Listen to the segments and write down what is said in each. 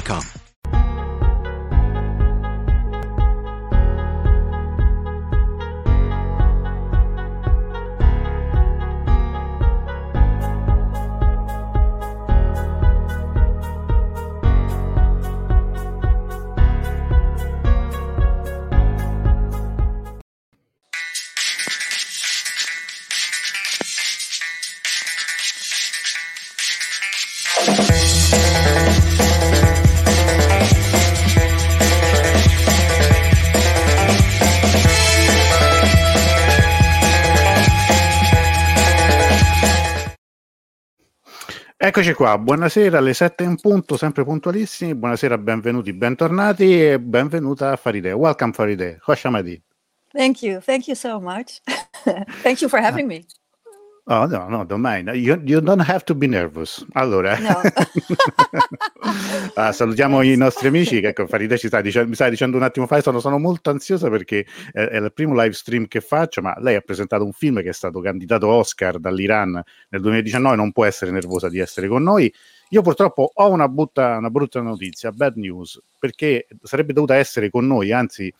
Indeed.com. Eccoci qua, buonasera alle 7 in punto, sempre puntualissimi. Buonasera, benvenuti, bentornati e benvenuta a Faride. Welcome Faride. Hoshamadi. Thank you. Thank you so much. Thank you for having me. Oh no, no, don't mind. You, you don't have to be nervous. Allora, No. ah, salutiamo i nostri amici ecco, Faride ci sta dicendo, mi stai dicendo un attimo fa, sono, sono molto ansiosa perché è, è il primo live stream che faccio, ma lei ha presentato un film che è stato candidato Oscar dall'Iran nel 2019, non può essere nervosa di essere con noi. Io purtroppo ho una, butta, una brutta notizia, bad news, perché sarebbe dovuta essere con noi, anzi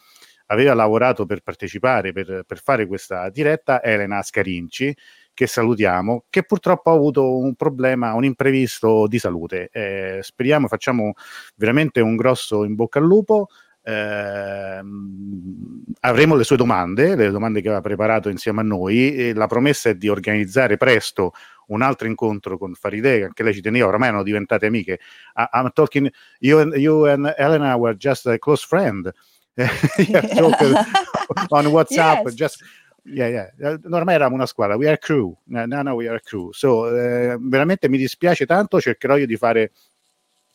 aveva lavorato per partecipare, per, per fare questa diretta, Elena Scarinci, che salutiamo, che purtroppo ha avuto un problema, un imprevisto di salute. Eh, speriamo, facciamo veramente un grosso in bocca al lupo. Ehm, avremo le sue domande, le domande che aveva preparato insieme a noi. E la promessa è di organizzare presto un altro incontro con Faride, che anche lei ci teneva, oramai erano diventate amiche. I- I'm talking, you and, you and Elena were just a close friend. Yeah, on WhatsApp, Yes. just Yeah, yeah. Ormai eravamo una squadra, we are crew. No, no, we are crew. So, eh, veramente mi dispiace tanto, cercherò io di fare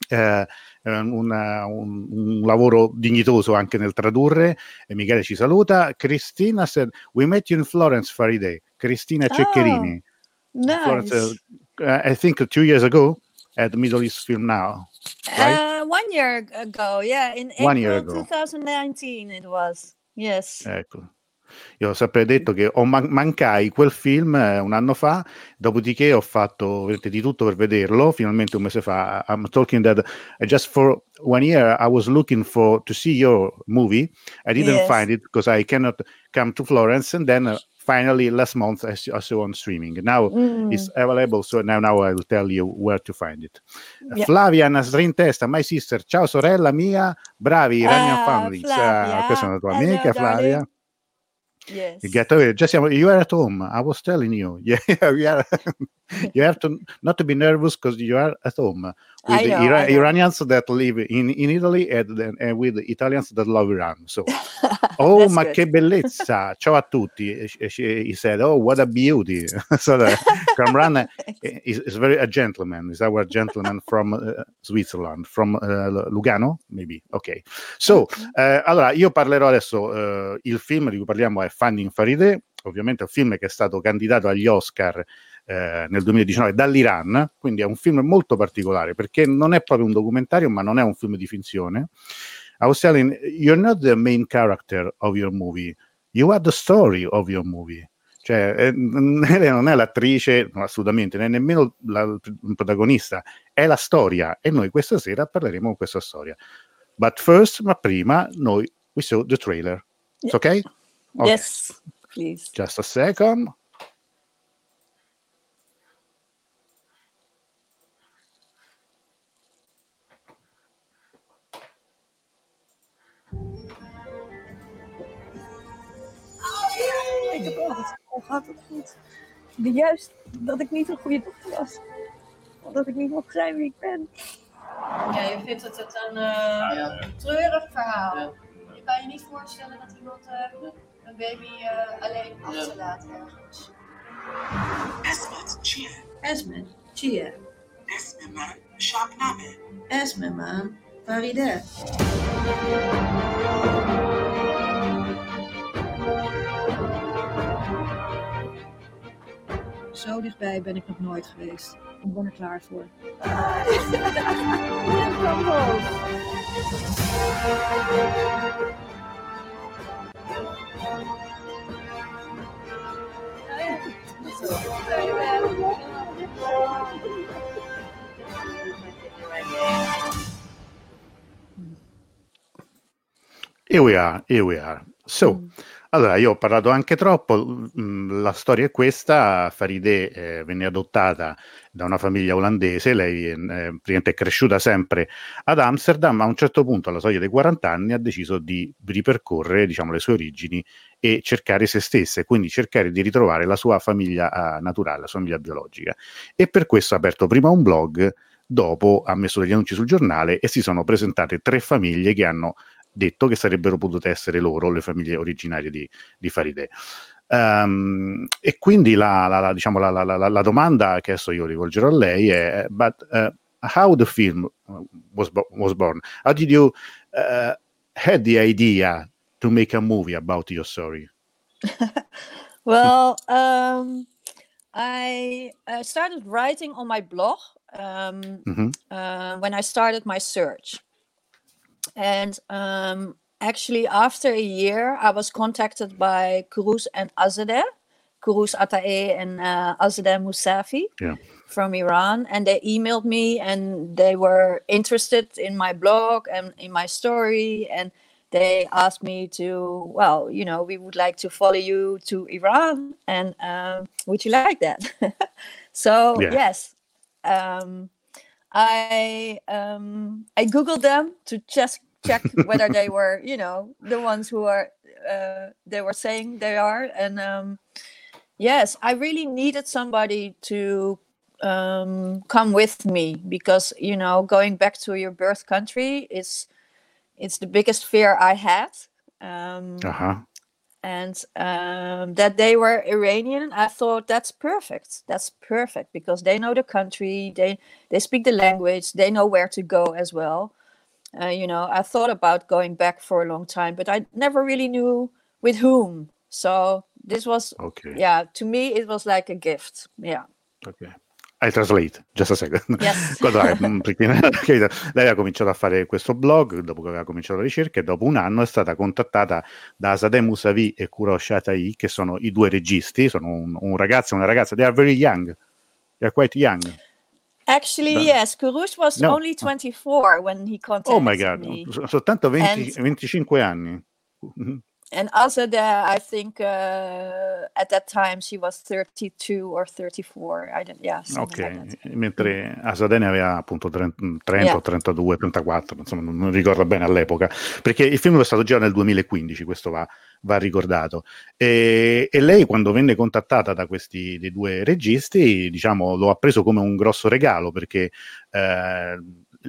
eh, una- un, un lavoro dignitoso anche nel tradurre. E Michele ci saluta. Cristina said, we met you in Florence Friday. Cristina Ceccherini. Florence, Nice. uh, I think two years ago at Middle East Film Now. right? Uh, one year ago, yeah, in One year April ago. 2019 it was. Yes. Ecco. Io ho sempre detto che ho man- mancai quel film eh, un anno fa, dopodiché ho fatto di tutto per vederlo, finalmente un mese fa. I'm talking that uh, just for one year I was looking for to see your movie. I didn't Yes. find it because I cannot come to Florence and then uh, finally last month I I saw on streaming. Now Mm. it's available, so now, now I will tell you where to find it. Yeah. Flavia Nasrin Testa, my sister, ciao sorella mia, bravi Iranian Ah, Families. Ah, questa è una tua Hello, amica Flavia. Yes. You get away. Just you are at home. I was telling you. Yeah, we are. you have to not to be nervous because you are at home with I the know, Ira-. Iranians that live in, in Italy and, and with Italians that love Iran. So, oh, ma good. che bellezza! Ciao a tutti. She- she- He said, "Oh, what a beauty!" so the Kamran is, is very a gentleman. Is our gentleman from uh, Switzerland, from uh, Lugano, maybe. Ok. So, eh, allora, io parlerò adesso, eh, il film di cui parliamo è Finding Faride, ovviamente è un film che è stato candidato agli Oscar eh, nel 2019 dall'Iran, quindi è un film molto particolare perché non è proprio un documentario, ma non è un film di finzione. I was telling, you're not the main character of your movie, you are the story of your movie. Cioè, eh, non è l'attrice, assolutamente, è nemmeno la- il protagonista, è la storia e noi questa sera parleremo di questa storia. But first, ma prima, noi we saw the trailer. It's okay? Okay. Yes, please. Just a second. ik had het goed. Juist dat ik niet een goede dochter was. Omdat ik niet mocht zijn wie ik ben. Ja, je vindt dat het eh, een treurig verhaal. Je kan je niet voorstellen dat iemand eh, een baby eh, alleen achterlaat ergens. Esmet, Chia. Esmet, Chia. Esmeman, Esme Esmeman, Faride. Zo dichtbij ben ik nog nooit geweest. Ik ben er klaar voor. Here we are, here we are. So, allora io ho parlato anche troppo, mm, la storia è questa, Faride eh, venne adottata da una famiglia olandese, lei eh, è cresciuta sempre ad Amsterdam, ma a un certo punto, alla soglia dei 40 anni, ha deciso di ripercorrere diciamo, le sue origini e cercare se stessa, e quindi cercare di ritrovare la sua famiglia eh, naturale, la sua famiglia biologica. E per questo ha aperto prima un blog, dopo ha messo degli annunci sul giornale e si sono presentate tre famiglie che hanno detto che sarebbero potute essere loro le famiglie originarie di, di Farideh. Um, e quindi la, la, la, diciamo, la, domanda che adesso io rivolgerò a lei è: but, uh, how the film was, bo- was born? How did you uh, had the idea to make a movie about your story? well, um, I, I started writing on my blog um, mm-hmm. uh, when I started my search. And um, actually, after a year, I was contacted by Kurus and Azadeh, Kourosh Ataee and uh, Azadeh Moussavi yeah. from Iran. And they emailed me and they were interested in my blog and in my story. And they asked me to, well, you know, we would like to follow you to Iran. And um, would you like that? so, yeah. yes. Um, I um, I googled them to just check whether they were, you know, the ones who are uh, they were saying they are. And um, yes, I really needed somebody to um, come with me because you know going back to your birth country is it's the biggest fear I had. Um, uh-huh and um, that they were Iranian. I thought that's perfect. That's perfect because they know the country, they they speak the language, they know where to go as well. Uh, you know, I thought about going back for a long time, but I never really knew with whom. So this was okay. Yeah, to me it was like a gift. Yeah. Okay. I translate, just a second. Yes. Mm, lei aveva cominciato a fare questo blog dopo che aveva cominciato la ricerca e dopo un anno è stata contattata da Sadeh Musavi e Kourosh Ataee, che sono i due registi, sono un, un ragazzo e una ragazza, they are very young, they are quite young. Actually, yes, Kurush was no. only 24 when he contacted me. Oh my God, me. soltanto 20, And... 25 anni. And Azadeh, I think uh, at that time she was 32 or 34. I don't, yeah, ok, like mentre Azadeh ne aveva appunto 30, 30 yeah. 32, 34, insomma non, non ricordo bene all'epoca, perché il film è stato girato nel 2015, questo va, va ricordato. E, e, lei quando venne contattata da questi due registi, diciamo, lo ha preso come un grosso regalo perché... Eh,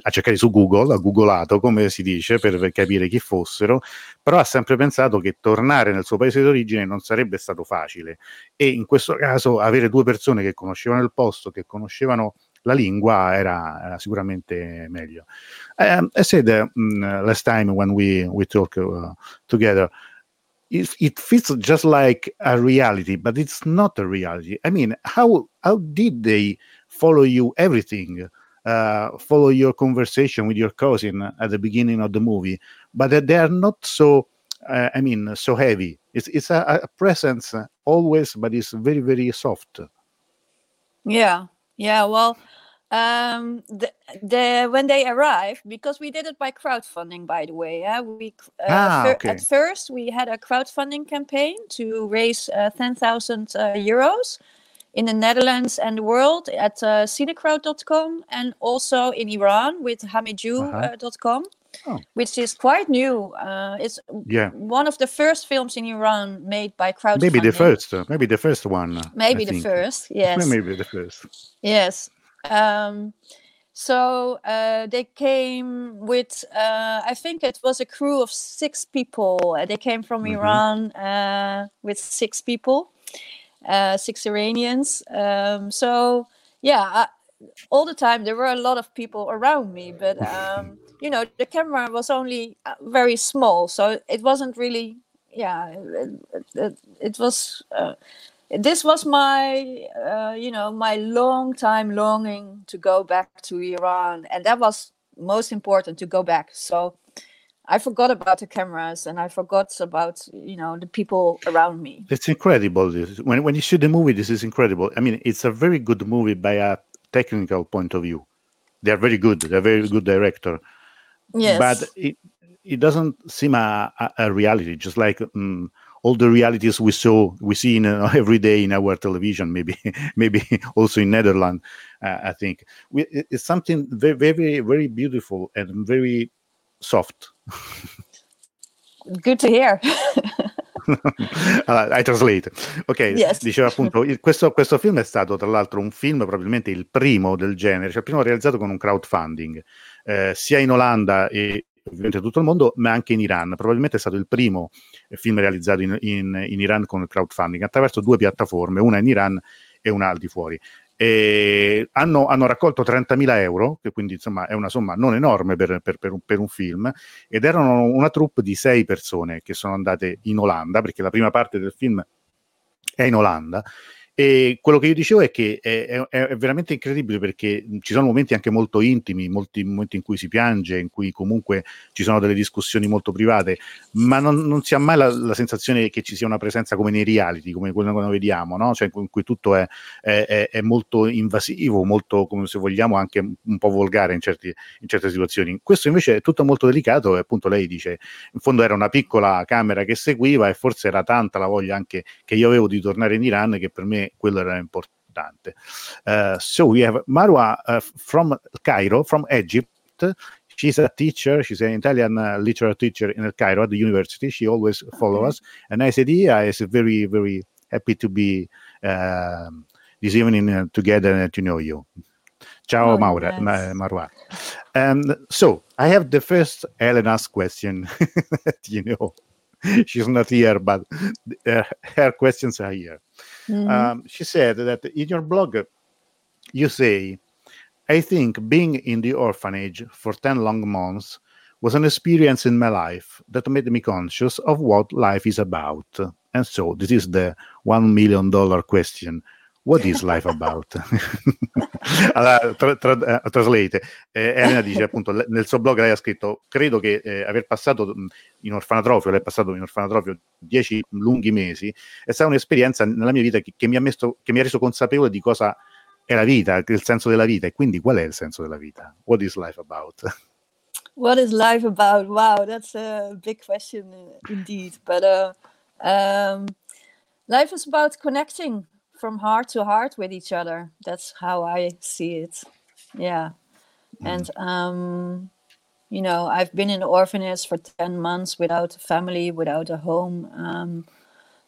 a cercare su Google, ha googolato come si dice per capire chi fossero, però ha sempre pensato che tornare nel suo paese d'origine non sarebbe stato facile e in questo caso avere due persone che conoscevano il posto, che conoscevano la lingua era, era sicuramente meglio. Um, I said uh, last time when we, we talked uh, together, it, it feels just like a reality, but it's not a reality. I mean, how how did they follow you everything? Uh, follow your conversation with your cousin at the beginning of the movie, but they are not so. Uh, I mean, so heavy. It's it's a, a presence always, but it's very very soft. Yeah, yeah. Well, um the, the when they arrived because we did it by crowdfunding by the way yeah we uh, ah, fir- okay. at first we had a crowdfunding campaign to raise uh, 10,000 uh, euros in the Netherlands and the world at uh, cinecrowd.com and also in Iran with hamijoo.com. Uh-huh. Oh. which is quite new. Uh, it's Yeah. one of the first films in Iran made by crowdfunding. Maybe the first. uh, Maybe the first one. uh, I Maybe the think. first. Yes. Maybe the first. Yes. Um, so uh, they came with, uh, I think it was a crew of six people. Uh, They came from Mhm. Iran uh, with six people, uh, six Iranians. Um, so, yeah, I, all the time there were a lot of people around me, but, um, you know, the camera was only uh, very small. So it wasn't really, yeah, it, it, it was. Uh, this was my uh, you know my long time longing to go back to iran and that was most important to go back so i forgot about the cameras and i forgot about you know the people around me It's incredible. When when you see the movie, this is incredible. I mean, it's a very good movie by a technical point of view. They are very good. They're very good director. yes But it it doesn't seem a, a, a reality. Just like mm, all the realities we saw, we see in, uh, every day in our television. Maybe maybe also in Netherlands. Uh, I think we, it's something very very very beautiful and very soft. good to hear Allora, I translate. Ok, Yes. diceva appunto, questo, questo film è stato tra l'altro un film, probabilmente il primo del genere, cioè il primo realizzato con un crowdfunding, eh, sia in Olanda e ovviamente tutto il mondo, ma anche in Iran. Probabilmente è stato il primo film realizzato in, in- in Iran con il crowdfunding, attraverso due piattaforme, una in Iran e una al di fuori. Hanno, hanno raccolto 30.000 euro, che quindi insomma è una somma non enorme per, per- per un, per un film, ed erano una troupe di sei persone che sono andate in Olanda, perché la prima parte del film è in Olanda. E quello che io dicevo è che è, è- è veramente incredibile perché ci sono momenti anche molto intimi, molti momenti in cui si piange, in cui comunque ci sono delle discussioni molto private, ma non, non si ha mai la, la sensazione che ci sia una presenza come nei reality, come quello che noi vediamo, no? cioè in cui tutto è- è molto invasivo, molto, come se vogliamo, anche un po' volgare in, certi- in certe situazioni. Questo invece è tutto molto delicato e appunto lei dice, in fondo era una piccola camera che seguiva e forse era tanta la voglia anche che io avevo di tornare in Iran che per me quello era importante. Uh, so we have Marwa uh, from Cairo, from Egypt. She's a teacher. She's an Italian uh, literature teacher in Cairo at the university. She always follows us. And I said, yeah, is very, very happy to be um, this evening uh, together and to know you. Ciao, Oh, Maura, nice. Marwa. Um, so I have the first Elena's question. you know, she's not here, but uh, her questions are here. Mhm. Um, she said that in your blog, you say, I think being in the orphanage for 10 long months was an experience in my life that made me conscious of what life is about. And so, this is the $1 million question. What is life about? allora, tra, tra- eh, translate. Eh, Elena dice appunto nel suo blog lei ha scritto credo che eh, aver passato mh, in orfanatrofio, lei è passato in orfanatrofio dieci lunghi mesi, è stata un'esperienza nella mia vita che, che mi ha messo, che mi ha reso consapevole di cosa è la vita, il senso della vita e quindi qual è il senso della vita? What is life about? what is life about wow that's a big question indeed but uh, um, life is about connecting from heart to heart with each other. That's how i see it. Yeah. And um, you know i've been in the orphanage for 10 months without a family without a home um,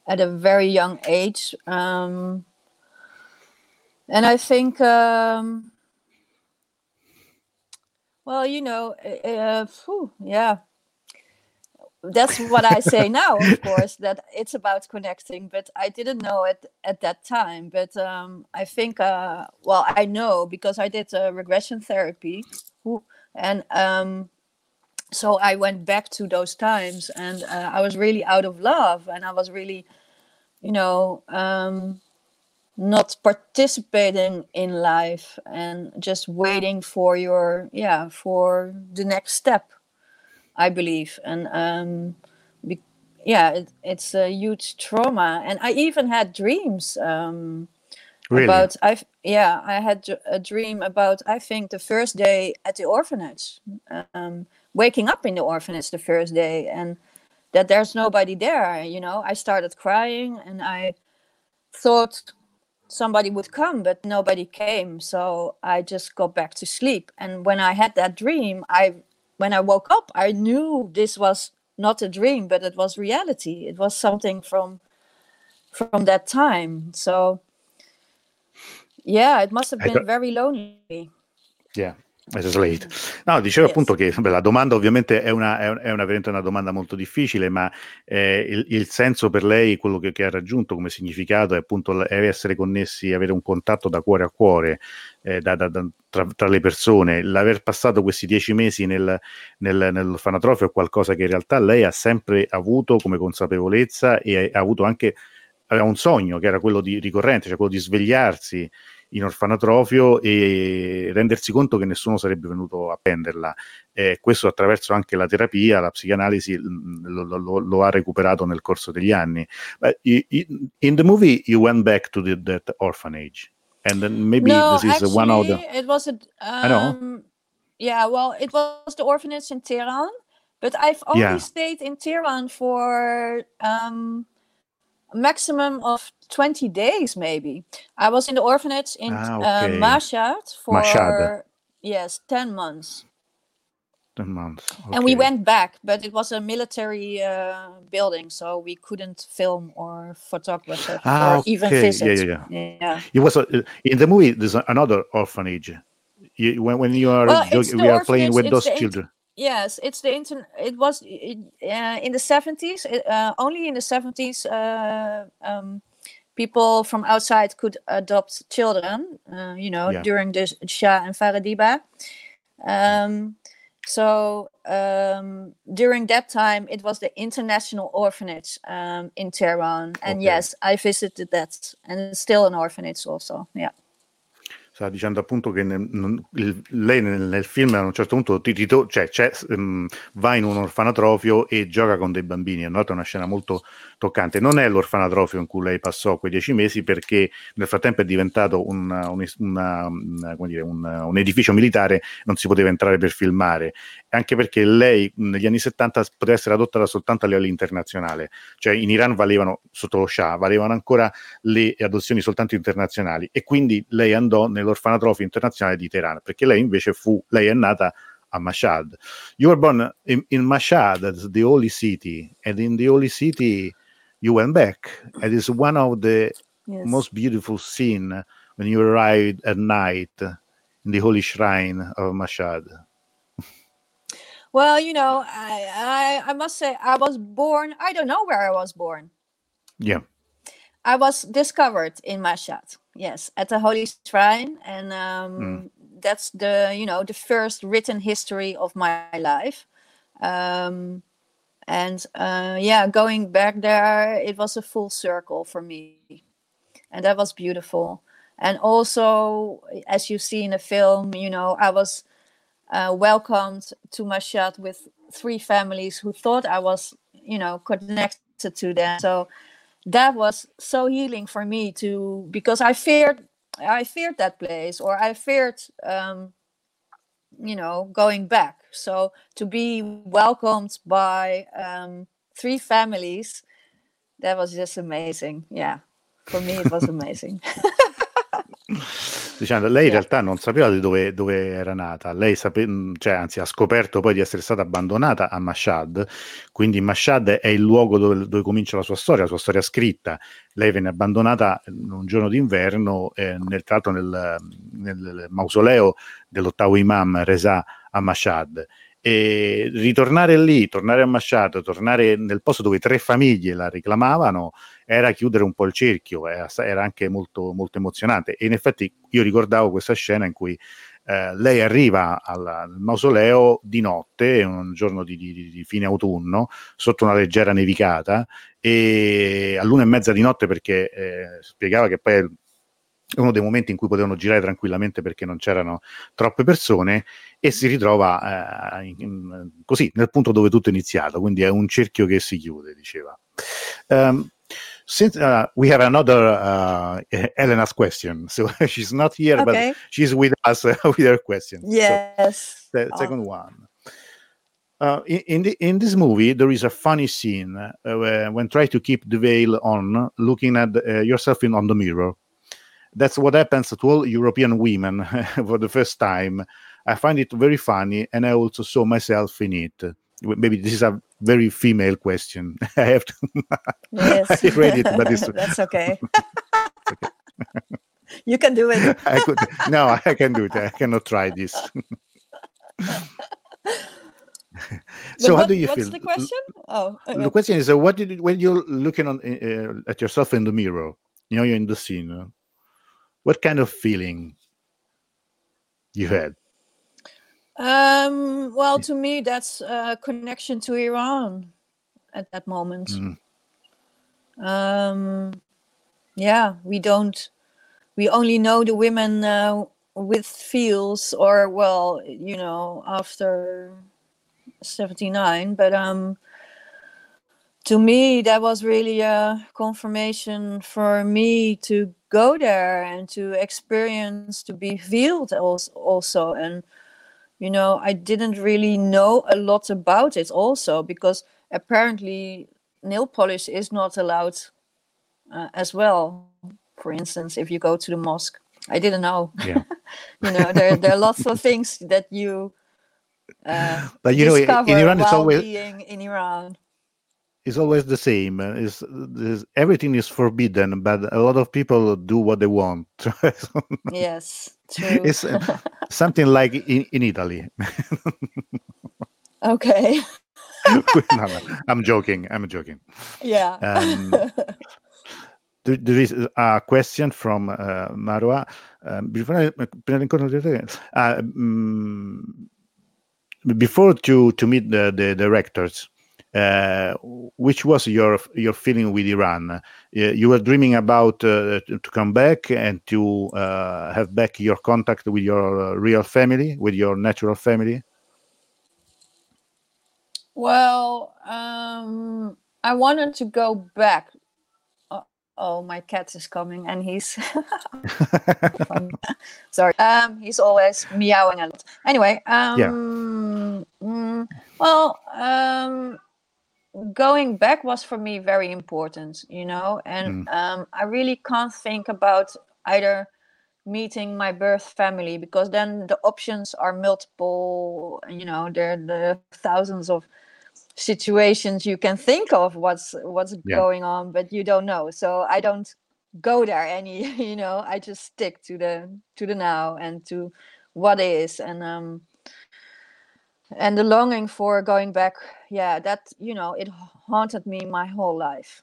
at a very young age um, and i think um, well, you know, uh, uh, phew, yeah. That's what I say now, of course, that it's about connecting, but I didn't know it at that time. But um, I think, uh, well, I know because I did uh, regression therapy. And um, so I went back to those times and uh, I was really out of love and I was really, you know, um, not participating in life and just waiting for your yeah for the next step i believe. And um be, yeah it, it's a huge trauma. And i even had dreams um Really? about i yeah i had a dream about i think the first day at the orphanage. Um waking up in the orphanage the first day and that there's nobody there you know? I started crying and i thought somebody would come but nobody came. So i just got back to sleep. And when i had that dream i when I woke up, I knew this was not a dream, but it was reality. It was something from from that time. So yeah, it must have been very lonely. Yeah. Late. No, dicevo Yes. appunto che beh, la domanda ovviamente è una, è, è una, una domanda molto difficile, ma eh, il, il senso per lei, quello che, che ha raggiunto come significato è appunto è essere connessi, avere un contatto da cuore a cuore eh, da- da- da- tra, tra le persone. L'aver passato questi dieci mesi nel, nel, nell'orfanotrofio è qualcosa che in realtà lei ha sempre avuto come consapevolezza e ha avuto anche aveva un sogno che era quello di ricorrente, cioè quello di svegliarsi in orfanotrofio e rendersi conto che nessuno sarebbe venuto a prenderla. Eh, questo attraverso anche la terapia, la psicanalisi lo, lo- lo- ha recuperato nel corso degli anni. But in the movie you went back to the, that orphanage and then maybe no, this is actually, one of the it was a. I know. Um, yeah, well, it was the orphanage in Tehran, but I've only Yeah. stayed in Tehran for um, maximum of 20 days, maybe. I was in the orphanage in Ah, uh, okay. Mashhad for Mashhad. yes, 10 months. ten months. And we went back, but it was a military uh, building, so we couldn't film or photograph it Ah, or even okay. visit. Yeah, yeah, yeah. It was a, in the movie. There's another orphanage. You, when, when you are Well, we are playing with those children. Yes, it's the internet. It was uh, in the seventies. Uh, only in the seventies, uh, um, people from outside could adopt children. Uh, you know, Yeah. during the Shah and Farah Diba. Um, so um, during that time, it was the international orphanage um, in Tehran, and Okay. yes, I visited that, and it's still an orphanage also. Yeah. Stava dicendo appunto che nel- non- il- lei nel, nel film a un certo punto ti, ti to- cioè, ehm, va in un orfanatrofio e gioca con dei bambini. È una scena molto toccante. Non è l'orfanatrofio in cui lei passò quei dieci mesi perché nel frattempo è diventato un, un- una- una- dire, un- un edificio militare, non si poteva entrare per filmare. Anche perché lei negli anni 70 poteva essere adottata soltanto a livello internazionale. Cioè in Iran valevano, sotto lo Shah, valevano ancora le adozioni soltanto internazionali e quindi lei andò nell'orfanatrofio internazionale di Teheran perché lei invece fu, lei è nata a Mashhad. You were born in, in Mashhad, the holy city, and in the holy city you went back. It is one of the Yes. most beautiful scene when you arrived at night in the holy shrine of Mashhad. Well, you know, I, I I must say I was born. I don't know where I was born. Yeah. I was discovered in Mashhad, yes, at the Holy Shrine, and um, that's the you know the first written history of my life. Um, and uh, yeah, going back there, it was a full circle for me, and that was beautiful. And also, as you see in the film, you know, I was uh, welcomed to Mashhad with three families who thought I was, you know, connected to them. So that was so healing for me to because I feared I feared that place or I feared um you know going back. So to be welcomed by um three families that was just amazing. Yeah. For me it was amazing Dicendo, lei in realtà non sapeva di dove, dove era nata, lei sape- mh, cioè, anzi ha scoperto poi di essere stata abbandonata a Mashhad, quindi Mashhad è il luogo dove, dove comincia la sua storia, la sua storia scritta. Lei venne abbandonata in un giorno d'inverno, eh, nel, tra l'altro nel, nel mausoleo dell'ottavo imam Reza a Mashhad. E ritornare lì, tornare a Mashhad, tornare nel posto dove tre famiglie la reclamavano, era chiudere un po' il cerchio, era, anche molto, molto emozionante. E in effetti io ricordavo questa scena in cui eh, lei arriva al mausoleo di notte, un giorno di, di- di fine autunno, sotto una leggera nevicata, e all'una e mezza di notte perché eh, spiegava che poi è uno dei momenti in cui potevano girare tranquillamente perché non c'erano troppe persone e si ritrova eh, in- in- così nel punto dove tutto è iniziato, quindi è un cerchio che si chiude, diceva. Um, since uh, we have another uh, Elena's question, so she's not here, Okay. but she's with us uh, with her question. So, yes the Oh. second one. Uh, in in, the, in this movie, there is a funny scene uh, where, when try to keep the veil on, looking at uh, yourself in on the mirror. That's what happens to all European women for the first time I find it very funny, and I also saw myself in it. Maybe this is a very female question. I have to. Yes. I read it, but it's That's okay. you can do it. I could no, I can do it. I cannot try this. So how what- do you what's feel? the question? Oh, okay. The question is, uh, what did you, when you're looking on uh, at yourself in the mirror? You know, you're in the scene. What kind of feeling you had? Um, well, to me, that's a connection to Iran at that moment. Mm. Um, yeah, we don't, we only know the women uh, with feels or, well, you know, after 79. But um, to me, that was really a confirmation for me to go there and to experience, to be healed also. And, you know i didn't really know a lot about it also because apparently nail polish is not allowed uh, as well for instance if you go to the mosque i didn't know Yeah. you know there, there are lots of things that you uh, But you know, in Iran, it's always being in iran it's always the same. there's, everything is forbidden, but a lot of people do what they want. yes true it's uh, something like in, in Italy. okay No, no, I'm joking. I'm joking. yeah Um, there, is a question from uh, Marwa. Um, before, prima di incontrare te, uh, mm, before to, to meet the, the directors, which was your your feeling with Iran? Uh, you were dreaming about uh, to come back and to uh, have back your contact with your uh, real family, with your natural family. Well, um, I wanted to go back. Oh, oh, my cat is coming, and he's sorry. Um, he's always meowing a lot. Anyway, um, mm, well, um, going back was for me very important, you know, and um, I really can't think about either meeting my birth family because then the options are multiple. You know, there are the thousands of situations you can think of what's what's Yeah. going on but you don't know so i don't go there any you know i just stick to the to the now and to what is and um and the longing for going back yeah that you know it haunted me my whole life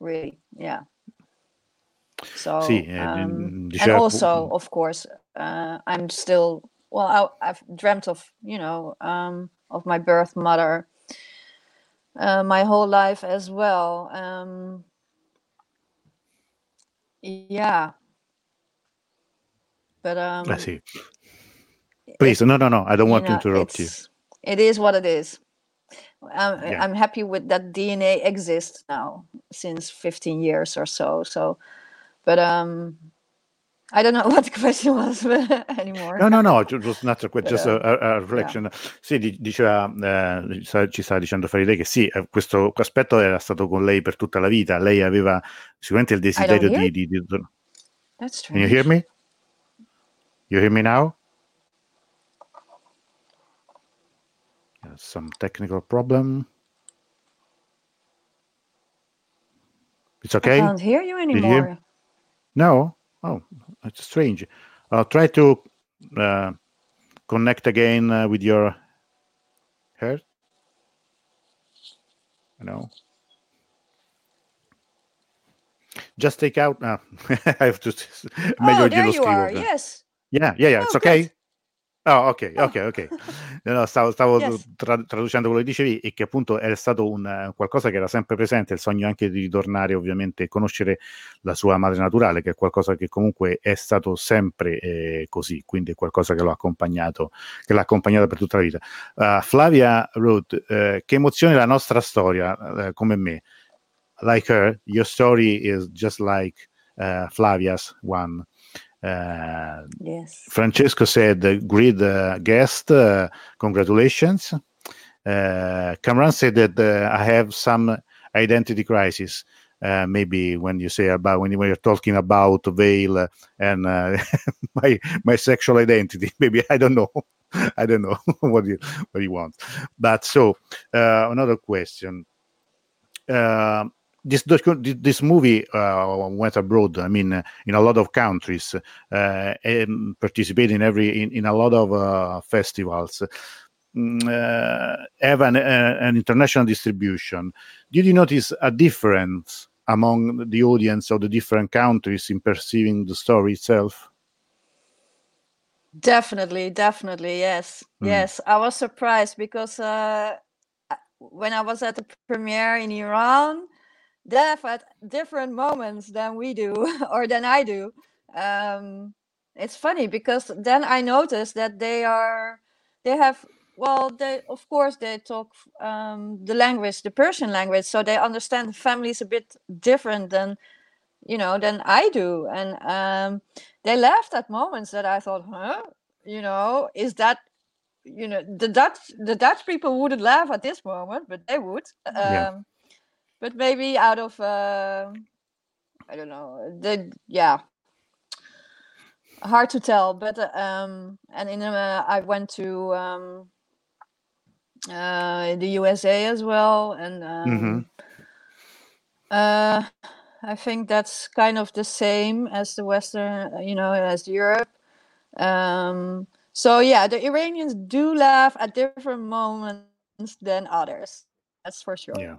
really yeah so eh, um, mm, and also of course uh, i'm still well I, i've dreamt of you know um, of my birth mother uh, my whole life as well um, yeah but um I see. Please, no, no, no. I don't want to interrupt you. It's- what it is. I'm, Yeah. I'm happy with that DNA exists now since 15 years or so. So, but um, I don't know what the question was anymore. No, no, no, ju- just, not just a, But, a- a reflection. Sì, di- diceva, eh, ci stava dicendo Faride che sì, eh, questo aspetto era stato con lei per tutta la vita. Lei aveva sicuramente il desiderio di, di, di- That's Can you hear me? You hear me now? Some technical problem. It's okay. I can't hear you you anymore. No? Oh, it's strange. I'll try to uh, connect again uh, with your hair. No. Just take out. Uh, I have to. oh, there you are. Yes. Yeah, yeah, yeah. It's Oh, okay. good. Oh, ok, ok, ok. No, stavo, stavo Yes. tra- traducendo quello che dicevi e che appunto era stato un, eh, qualcosa che era sempre presente, il sogno anche di ritornare ovviamente e conoscere la sua madre naturale, che è qualcosa che comunque è stato sempre eh, così, quindi è qualcosa che l'ha accompagnato, che l'ha accompagnata per tutta la vita. Uh, Flavia Ruth, eh, che emozione la nostra storia, eh, come me. Like her, your story is just like uh, Flavia's one. Uh, Yes. Francesco said, uh, great uh, guest, uh, congratulations. Uh, Cameron said that uh, I have some identity crisis. Uh, maybe when you say about when you were talking about veil and uh, my my sexual identity, maybe I don't know. I don't know what you what he wants. But so uh, another question. This this movie uh, went abroad. I mean, uh, in a lot of countries, uh, and participated in every in, in a lot of uh, festivals. Mm, uh, have an, an international distribution. Did you notice a difference among the audience of the different countries in perceiving the story itself? Definitely, definitely, yes, Mm. yes. I was surprised because uh, when I was at the premiere in Iran, they at different moments than we do or than I do. Um, it's funny because then I noticed that they are they have well they of course they talk um, the language the Persian language so they understand families a bit different than you know than I do and um, they laughed at moments that I thought huh you know is that you know the Dutch the Dutch people wouldn't laugh at this moment but they would um, Yeah. But maybe out of uh, I don't know the yeah hard to tell but uh, um and in uh, i went to um uh the usa as well and um Mhm. uh i think that's kind of the same as the western uh, you know as europe um so yeah the iranians do laugh at different moments than others that's for sure Yeah.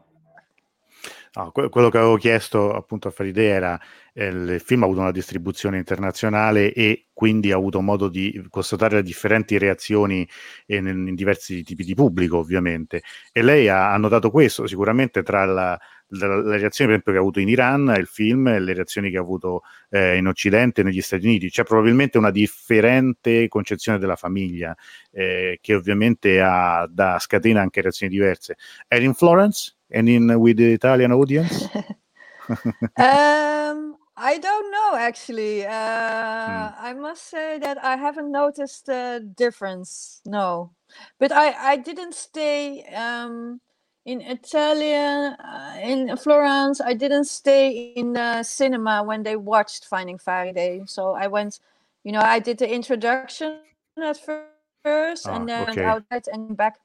No, que- quello che avevo chiesto appunto a Faride era eh, il film ha avuto una distribuzione internazionale e quindi ha avuto modo di constatare le differenti reazioni in, in diversi tipi di pubblico ovviamente. E lei ha, ha notato questo sicuramente tra la, la- le reazioni per esempio che ha avuto in Iran il film e le reazioni che ha avuto eh, in Occidente negli Stati Uniti. C'è probabilmente una differente concezione della famiglia eh, che ovviamente ha, da scatena anche reazioni diverse. And in Florence and in with the Italian audience? Um i don't know actually. Uh i must say that i haven't noticed a difference no. But i i didn't stay um in italian uh, in florence. I didn't stay in the cinema when they watched finding Faride. so i went you know i did the introduction at fir- first Ah, and then okay. outside and back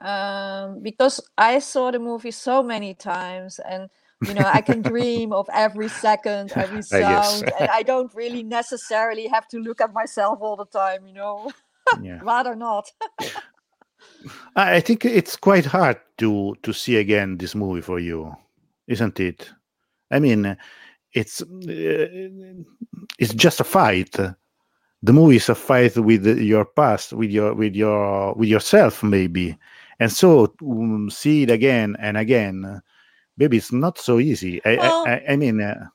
um because i saw the movie so many times and you know i can dream of every second every I sound and i don't really necessarily have to look at myself all the time you know? Yeah. Rather not. I I think it's quite hard to to see again this movie for you, isn't it? I mean, it's uh, it's just a fight. The movie is a fight with your past, with your with your with yourself, maybe, and so um, see it again and again. Maybe it's not so easy. I Well- I, I, I mean, uh,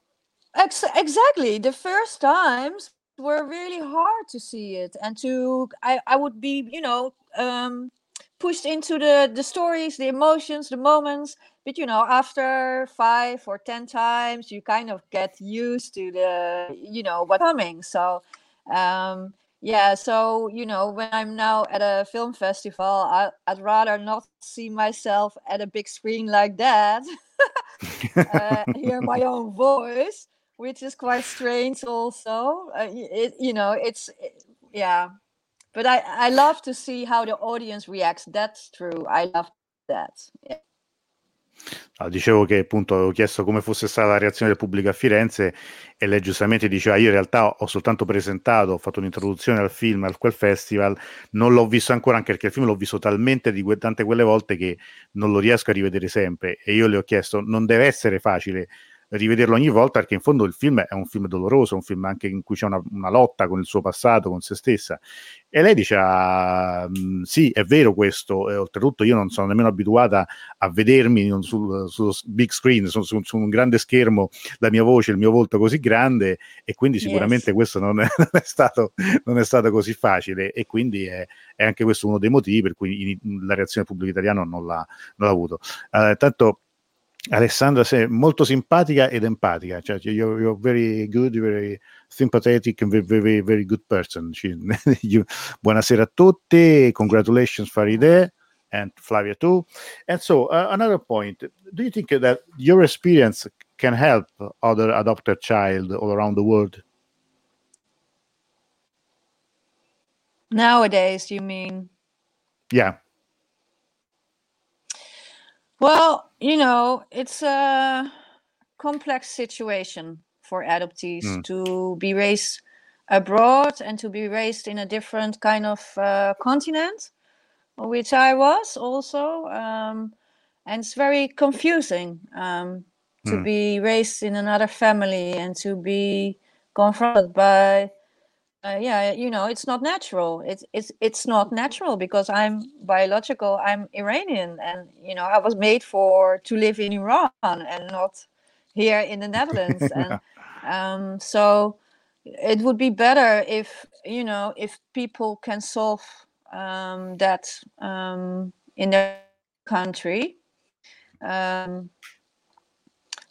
Ex- exactly the first times were really hard to see it and to i i would be you know um pushed into the the stories the emotions the moments but you know after five or ten times you kind of get used to the you know what's coming so um yeah so you know when i'm now at a film festival I, i'd rather not see myself at a big screen like that uh, hear my own voice, which is quite strange. Also, uh, it, you know, it's it- yeah, but I I love to see how the audience reacts. That's true. I love that. Yeah. No, dicevo che appunto avevo chiesto come fosse stata la reazione del pubblico a Firenze e lei giustamente diceva io in realtà ho soltanto presentato, ho fatto un'introduzione al film, al quel festival, non l'ho visto ancora anche perché il film l'ho visto talmente di que- tante quelle volte che non lo riesco a rivedere sempre e io le ho chiesto non deve essere facile rivederlo ogni volta perché in fondo il film è un film doloroso, un film anche in cui c'è una, una lotta con il suo passato, con se stessa e lei dice ah, mh, sì è vero questo e oltretutto io non sono nemmeno abituata a vedermi sul, sullo s- big screen, su, su- su un grande schermo, la mia voce, il mio volto così grande e quindi sicuramente Yes. questo non è, non è stato, non è stato così facile e quindi è, è anche questo uno dei motivi per cui in- la reazione del pubblico italiano non l'ha, non l'ha avuto. Eh, tanto Alessandra sei molto simpatica ed empatica, cioè you're, you're very good, very sympathetic and very, very, very good person. Ci- you- buonasera a tutti, congratulations Faride and Flavia too. And so, uh, another point: Do you think that your experience can help other adopted child all around the world? Nowadays, you mean? Yeah. Well, you know, it's a complex situation for adoptees Mm. to be raised abroad and to be raised in a different kind of uh, continent, which I was also. Um, and it's very confusing um, to Mm. be raised in another family and to be confronted by uh, yeah you know it's not natural. It's it's it's not natural because i'm biological i'm iranian and you know i was made for to live in iran and not here in the netherlands. And um, so it would be better if you know if people can solve um, that um, in their country. Um,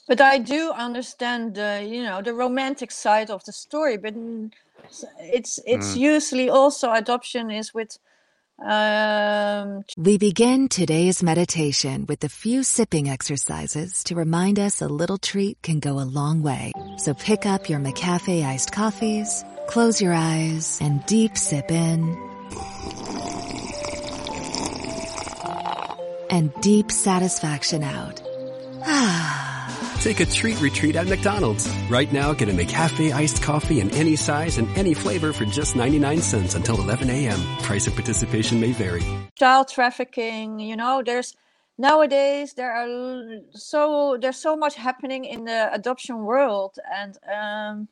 but I do understand the you know the romantic side of the story, but n- s- it's it's usually also adoption is with um, We begin today's meditation with a few sipping exercises to remind us a little treat can go a long way. So pick up your McCafe iced coffees, close your eyes, and deep sip in. And deep satisfaction out. Take a treat retreat at McDonald's. Right now, get a McCafe iced coffee in any size and any flavor for just 99 cents until 11 a.m. Price of participation may vary. child trafficking you know there's nowadays there are so there's so much happening in the adoption world and um,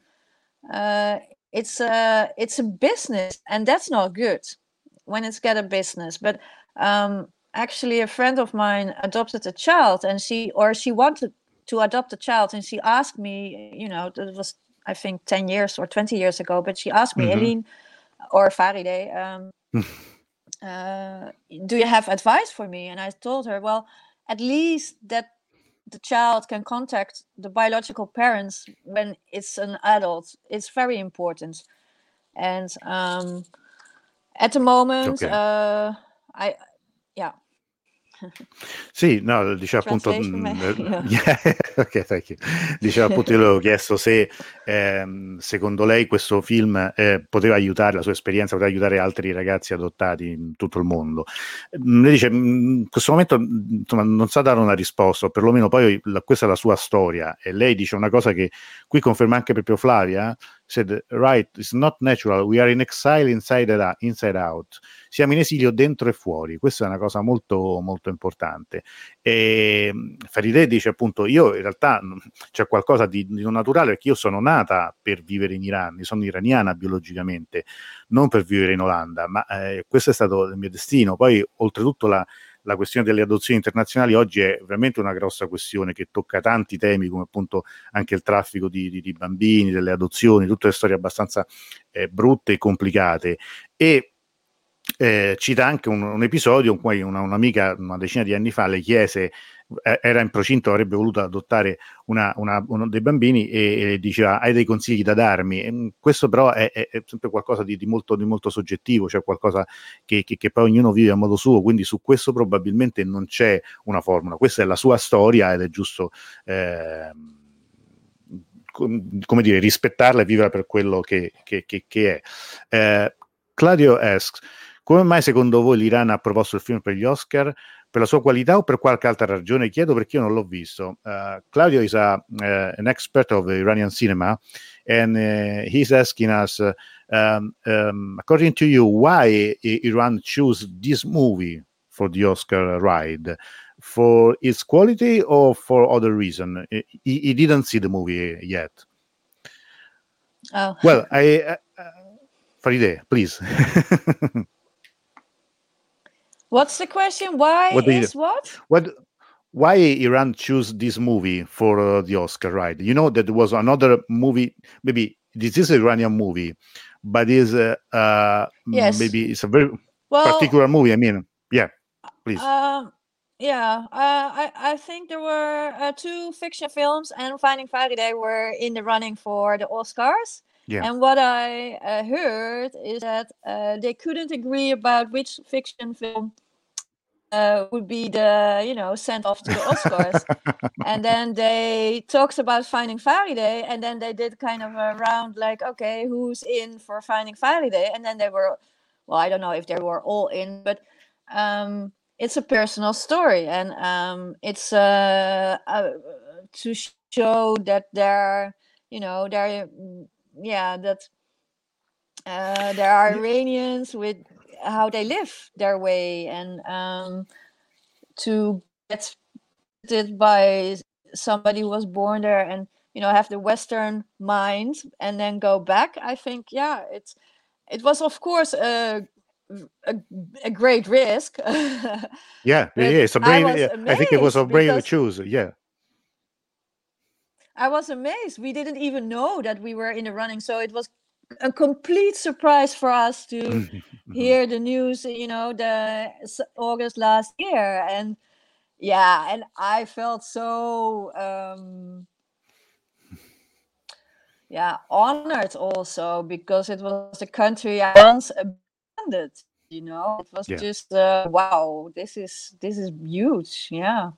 uh, it's a it's a business and that's not good when it's get a business but um, actually a friend of mine adopted a child and she or she wanted to adopt a child and she asked me you know it was i think 10 years or 20 years ago but she asked me Mhm. Eline or Faride um, uh, do you have advice for me? And I told her, well, at least that the child can contact the biological parents when it's an adult. It's very important. And um, at the moment, Okay. uh, I, yeah, Sì, no, diceva appunto, ma- eh, yeah, ok, thank you. Diceva appunto, io le avevo chiesto se ehm, secondo lei questo film eh, poteva aiutare, la sua esperienza poteva aiutare altri ragazzi adottati in tutto il mondo. Mm, Lei dice, mh, in questo momento insomma, non sa dare una risposta, o perlomeno poi la- questa è la sua storia, e lei dice una cosa che qui conferma anche proprio Flavia, said, right, it's not natural, we are in exile inside, inside out siamo in esilio dentro e fuori. Questa è una cosa molto, molto importante. E mh, Farideh dice appunto: Io in realtà mh, c'è qualcosa di, di non naturale perché io sono nata per vivere in Iran, sono iraniana biologicamente, non per vivere in Olanda, ma eh, questo è stato il mio destino. Poi, oltretutto, la, la questione delle adozioni internazionali oggi è veramente una grossa questione che tocca tanti temi, come appunto anche il traffico di, di- di bambini, delle adozioni, tutte le storie abbastanza eh, brutte e complicate. E eh, cita anche un, un episodio in cui una, un'amica una decina di anni fa le chiese, era in procinto, avrebbe voluto adottare una- una- uno dei bambini e, e diceva hai dei consigli da darmi. Mh, questo però è, è- è sempre qualcosa di, di molto, di molto soggettivo, cioè qualcosa che, che- che poi ognuno vive a modo suo, quindi su questo probabilmente non c'è una formula, questa è la sua storia ed è giusto... com- come dire, rispettarla e viverla per quello che, che- che- che è. Eh, Claudio asks, come mai secondo voi l'Iran ha proposto il film per gli Oscar? Per la sua qualità o per qualche altra ragione? Chiedo perché io non l'ho visto. Uh, Claudio is a, uh, an expert of Iranian cinema and uh, he's asking us, um, um, according to you, why Iran choose this movie for the Oscar ride? For its quality or for other reason? He, he didn't see the movie yet. oh, Well, I, uh, Farideh, please. what's the question? Why What is what? what? Why Iran choose this movie for uh, the Oscar? Right? You know that there was another movie. Maybe this is an Iranian movie, but is uh, uh, Yes. maybe it's a very Well, particular movie. I mean, yeah, please. Um, yeah, uh, I I think there were uh, two fiction films, and Finding Farideh were in the running for the Oscars. Yeah. And what I uh, heard is that uh, they couldn't agree about which fiction film uh, would be the you know sent off to the Oscars. and then they talked about Finding Farideh, and then they did kind of a round like, okay, who's in for Finding Farideh? And then they were well, I don't know if they were all in, but um, it's a personal story, and um, it's uh, uh, to show that there, you know, there, yeah, that uh, there are Iranians with how they live their way, and um, to get it by somebody who was born there and you know have the western mind and then go back i think yeah it's it was of course a a, a great risk. Yeah yeah, it's a I brave was yeah, i think it was a brave because- choose yeah. I was amazed. We didn't even know that we were in the running so it was a complete surprise for us to hear the news you know the august last year. And yeah and i felt so um yeah honored also because it was a country i once abandoned you know? It was Yeah. just uh, wow this is this is huge. Yeah.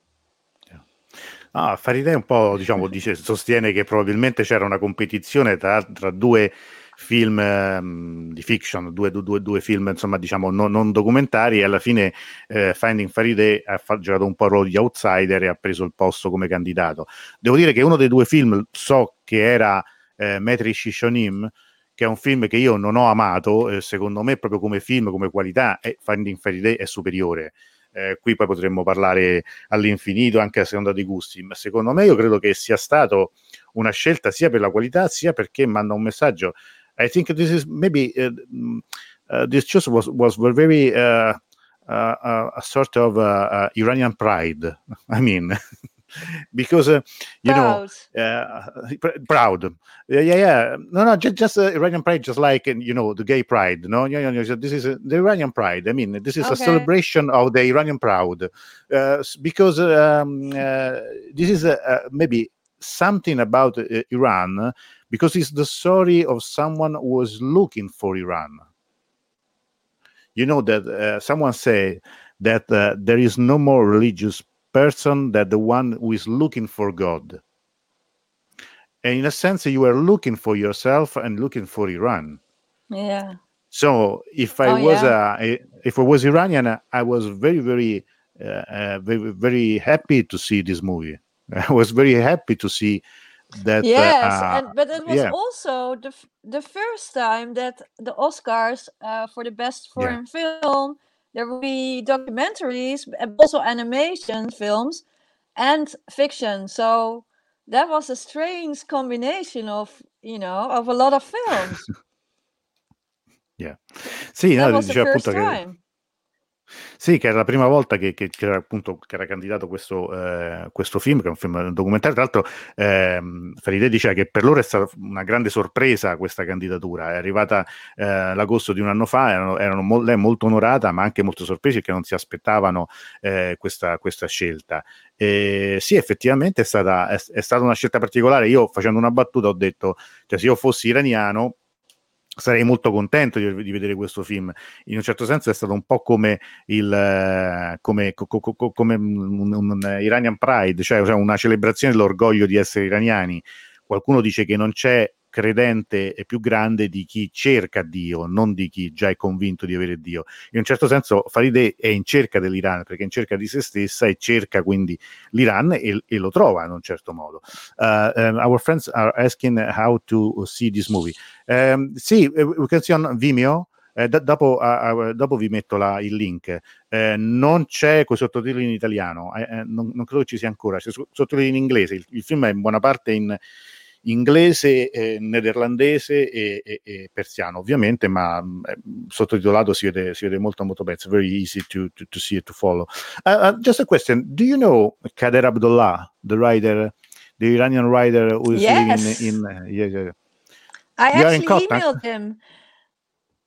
Ah, Farideh un po' diciamo, dice, sostiene che probabilmente c'era una competizione tra, tra due film ehm, di fiction, due, due- due- film insomma diciamo non, non documentari e alla fine eh, Finding Farideh ha fa- giocato un po' il ruolo di outsider e ha preso il posto come candidato. Devo dire che uno dei due film so che era eh, Metri Shishonim, che è un film che io non ho amato, eh, secondo me proprio come film, come qualità, e Finding Farideh è superiore. Eh, qui poi potremmo parlare all'infinito anche a seconda dei gusti, ma secondo me io credo che sia stato una scelta sia per la qualità sia perché manda un messaggio. I think this is maybe uh, mm, uh, this choice was was very uh, a sort of Iranian pride. I mean, because uh, you know uh, pr- proud. Yeah, yeah, yeah. No, no, just, just uh, Iranian pride, just like you know the gay pride. No, yeah, yeah, this is uh, the Iranian pride. I mean, this is a celebration of the Iranian proud, uh, because um, uh, this is maybe something about uh, Iran, because it's the story of someone who was looking for Iran. You know that uh, someone say that uh, there is no more religious person than the one who is looking for God. And in a sense, you are looking for yourself and looking for Iran. yeah So if I Oh, was yeah. uh, I- if I was Iranian, uh, I was very very uh, uh, very very happy to see this movie. I was very happy to see that. uh, yes uh, and but it was yeah. also the f- the first time that the oscars uh, for the best Yeah. foreign film there will be documentaries and also animation films and fiction so that was a strange combination of you know of a lot of films Yeah. Sì, that no, was the diceva first appunto che time Sì, che era la prima volta che, che- che era appunto che era candidato questo, eh, questo film, che è un film documentario. Tra l'altro, ehm, Farideh diceva che per loro è stata una grande sorpresa questa candidatura. È arrivata eh, l'agosto di un anno fa, erano, erano mo- lei molto onorata, ma anche molto sorpresi perché non si aspettavano eh, questa, questa scelta. E sì, effettivamente è stata, è, è stata una scelta particolare. Io facendo una battuta ho detto, cioè, se io fossi iraniano sarei molto contento di, di vedere questo film. In un certo senso è stato un po' come il eh, come, co- co- co- come un, un Iranian Pride, cioè, cioè una celebrazione dell'orgoglio di essere iraniani. Qualcuno dice che non c'è credente più grande di chi cerca Dio, non di chi già è convinto di avere Dio. In un certo senso Farideh è in cerca dell'Iran perché è in cerca di se stessa e cerca quindi l'Iran e, e lo trova in un certo modo. Uh, um, our friends are asking how to see this movie. Um, sì, eh, we can see on Vimeo. Eh, da- dopo, ah, dopo vi metto la- il link. Eh, non c'è con i sottotitoli in italiano, eh, eh, non, non credo ci sia ancora, c'è so- sottotitoli in inglese. Il, il film è in buona parte in inglese, eh, nederlandese e, e- e persiano, ovviamente, ma mm, eh, sottotitolato si vede, si vede molto molto bene. It's very easy to, to, to see it, to follow. Uh, uh, just a question: Do you know Kader Abdullah, the writer, the Iranian writer who is Yes. living in? uh, yeah, yeah, yeah. I You actually emailed him.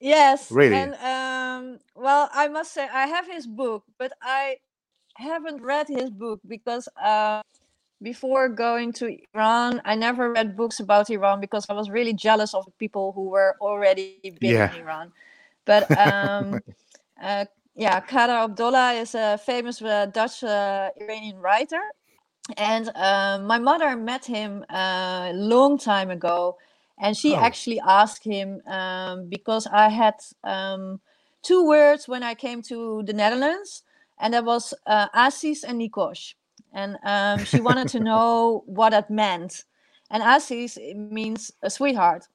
Yes. Really? And um well, I must say I have his book, but I haven't read his book because uh before going to Iran, I never read books about Iran because I was really jealous of the people who were already been Yeah. in Iran. But um uh, yeah, Kader Abdollah is a famous uh, Dutch uh, Iranian writer and uh, my mother met him a long time ago and she Oh. actually asked him um, because i had um, two words when I came to the Netherlands, and that was uh, Asis and Nikos. And um, she wanted to know what that meant. And Asis means a sweetheart.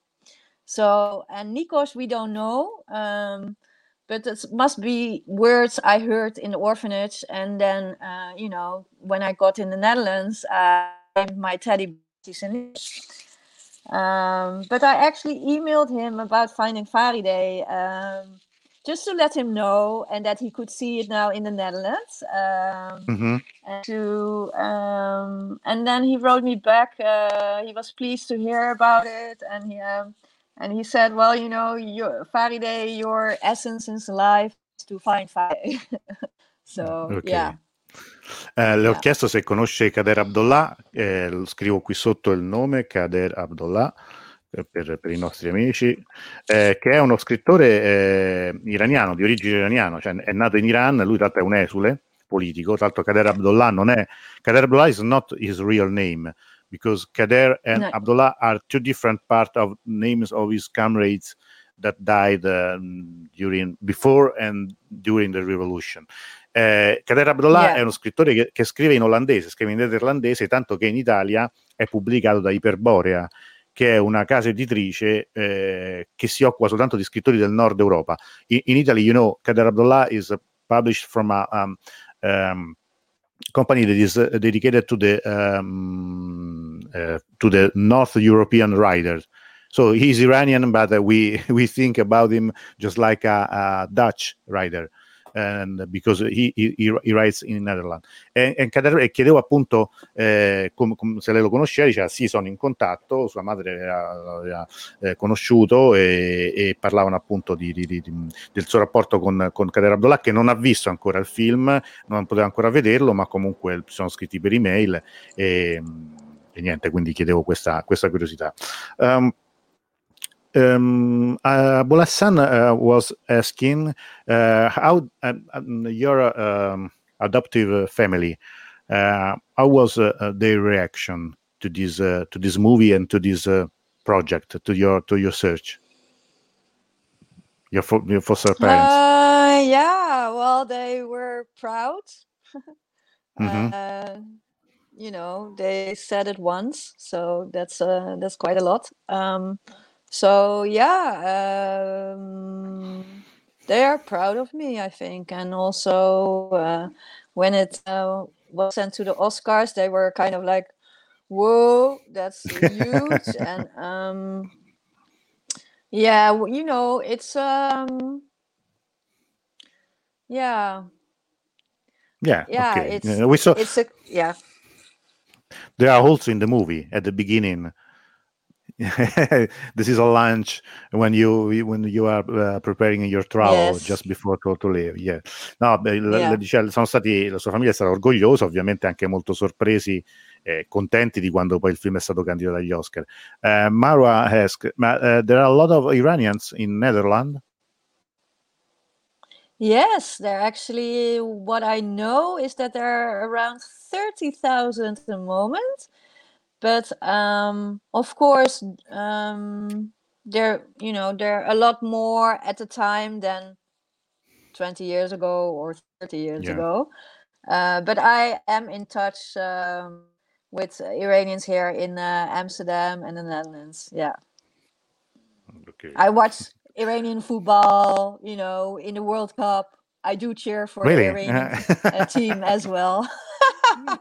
So, and Nikos, we don't know. Um, but it must be words I heard in the orphanage. And then, uh, you know, when I got in the Netherlands, I named my teddy um, but I actually emailed him about finding Faride um, just to let him know and that he could see it now in the Netherlands. Um, Mhm. and to um, and then he wrote me back. Uh, he was pleased to hear about it, and he um, and he said, "Well, you know, your Faride, your essence in life to find Faride." so Ok. yeah. Eh, le ho Yeah. chiesto se conosce Kader Abdollah, eh, scrivo qui sotto il nome, Kader Abdollah, per, per- i nostri amici, eh, che è uno scrittore eh, iraniano, di origine iraniana, cioè è nato in Iran, lui in realtà è un esule politico, tra l'altro Kader Abdollah non è, Kader Abdollah is not his real name, because Kader and No. Abdullah are two different part of names of his comrades that died um, during before and during the revolution. Eh, Kader Abdullah Yeah. è uno scrittore che, che scrive in olandese, scrive in nederlandese, tanto che in Italia è pubblicato da Iperborea, che è una casa editrice eh, che si occupa soltanto di scrittori del nord Europa. In, in Italy, you know, Kader Abdullah is published from a um, um, company that is uh, dedicated to the um, uh, to the North European writers. So he's Iranian, but uh, we we think about him just like a, a Dutch writer, and because he, he, he writes in Netherlands. E, e chiedevo appunto eh, com- com- se lei lo conosceva, diceva sì, sono in contatto, sua madre l'aveva eh, conosciuto e, e parlavano appunto di- di- di- del suo rapporto con, con Kader Abdullah che non ha visto ancora il film, non poteva ancora vederlo, ma comunque sono scritti per email e, e niente, quindi chiedevo questa, questa curiosità. Um, um, uh, Bolassan uh, was asking uh, how your um, adoptive family, uh, how was uh, uh, their reaction to this uh, to this movie and to this uh, project, to your to your search, your, fo- your foster parents? Uh, yeah, well, they were proud. Mhm. Uh, you know, they said it once, so that's uh, that's quite a lot. Um, so yeah, um, they are proud of me, I think, and also uh, when it uh, was sent to the Oscars, they were kind of like, "Whoa, that's huge!" and um, yeah, you know, it's um, yeah, Yeah, yeah, okay. it's we saw it's a yeah. There are also in the movie at the beginning. this is a lunch when you when you are uh, preparing your travel Yes. just before to, to leave. Yeah. No, beh, Yeah. dice- sono stati, la sua famiglia è stata orgogliosa, ovviamente anche molto sorpresi e contenti di quando poi il film è stato candidato agli Oscar. Uh, Marwa asks, ma uh, there are a lot of Iranians in Netherlands? Yes, there actually, what I know is that there are around 30,000 at the moment. But um, of course, um, there, you know, there are a lot more at the time than 20 years ago or 30 years Yeah. ago. Uh, but I am in touch um, with Iranians here in uh, Amsterdam and the Netherlands. Yeah. Okay. I watch Iranian football, you know, in the World Cup. I do cheer for Really? the Iranian uh, team as well.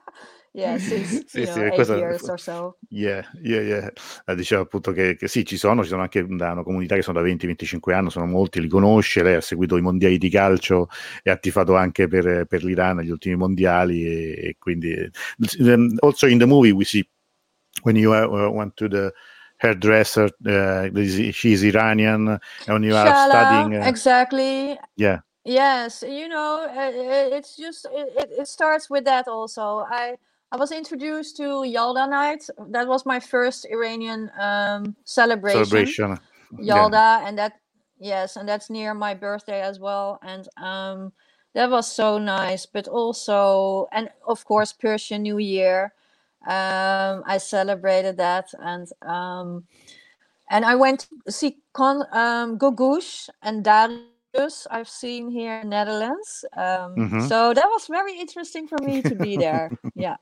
yeah, since Sì, you sì, know, eight questo- years or so. Yeah, yeah, yeah. Eh, diceva appunto che, che sì, ci sono, ci sono anche da una comunità che sono da 20-25 anni, sono molti, li conosce, lei ha seguito i mondiali di calcio e ha tifato anche per, per l'Iran agli ultimi mondiali e, e quindi eh, um, also in the movie we see when you uh, went to the hairdresser, uh, this is- she is Iranian, and when you are Shala, studying, uh, exactly. yeah, Yes, you know, uh, uh, it's just it, it starts with that also. I I was introduced to Yalda night. That was my first Iranian um, celebration. celebration. Yeah. Yalda, and that yes, and that's near my birthday as well. And um, that was so nice. But also, and of course, Persian New Year. Um, I celebrated that, and um, and I went to see Con um, Googoosh and Dari Plus I've seen here in Netherlands. Um, Mhm. So that was very interesting for me to be there. yeah.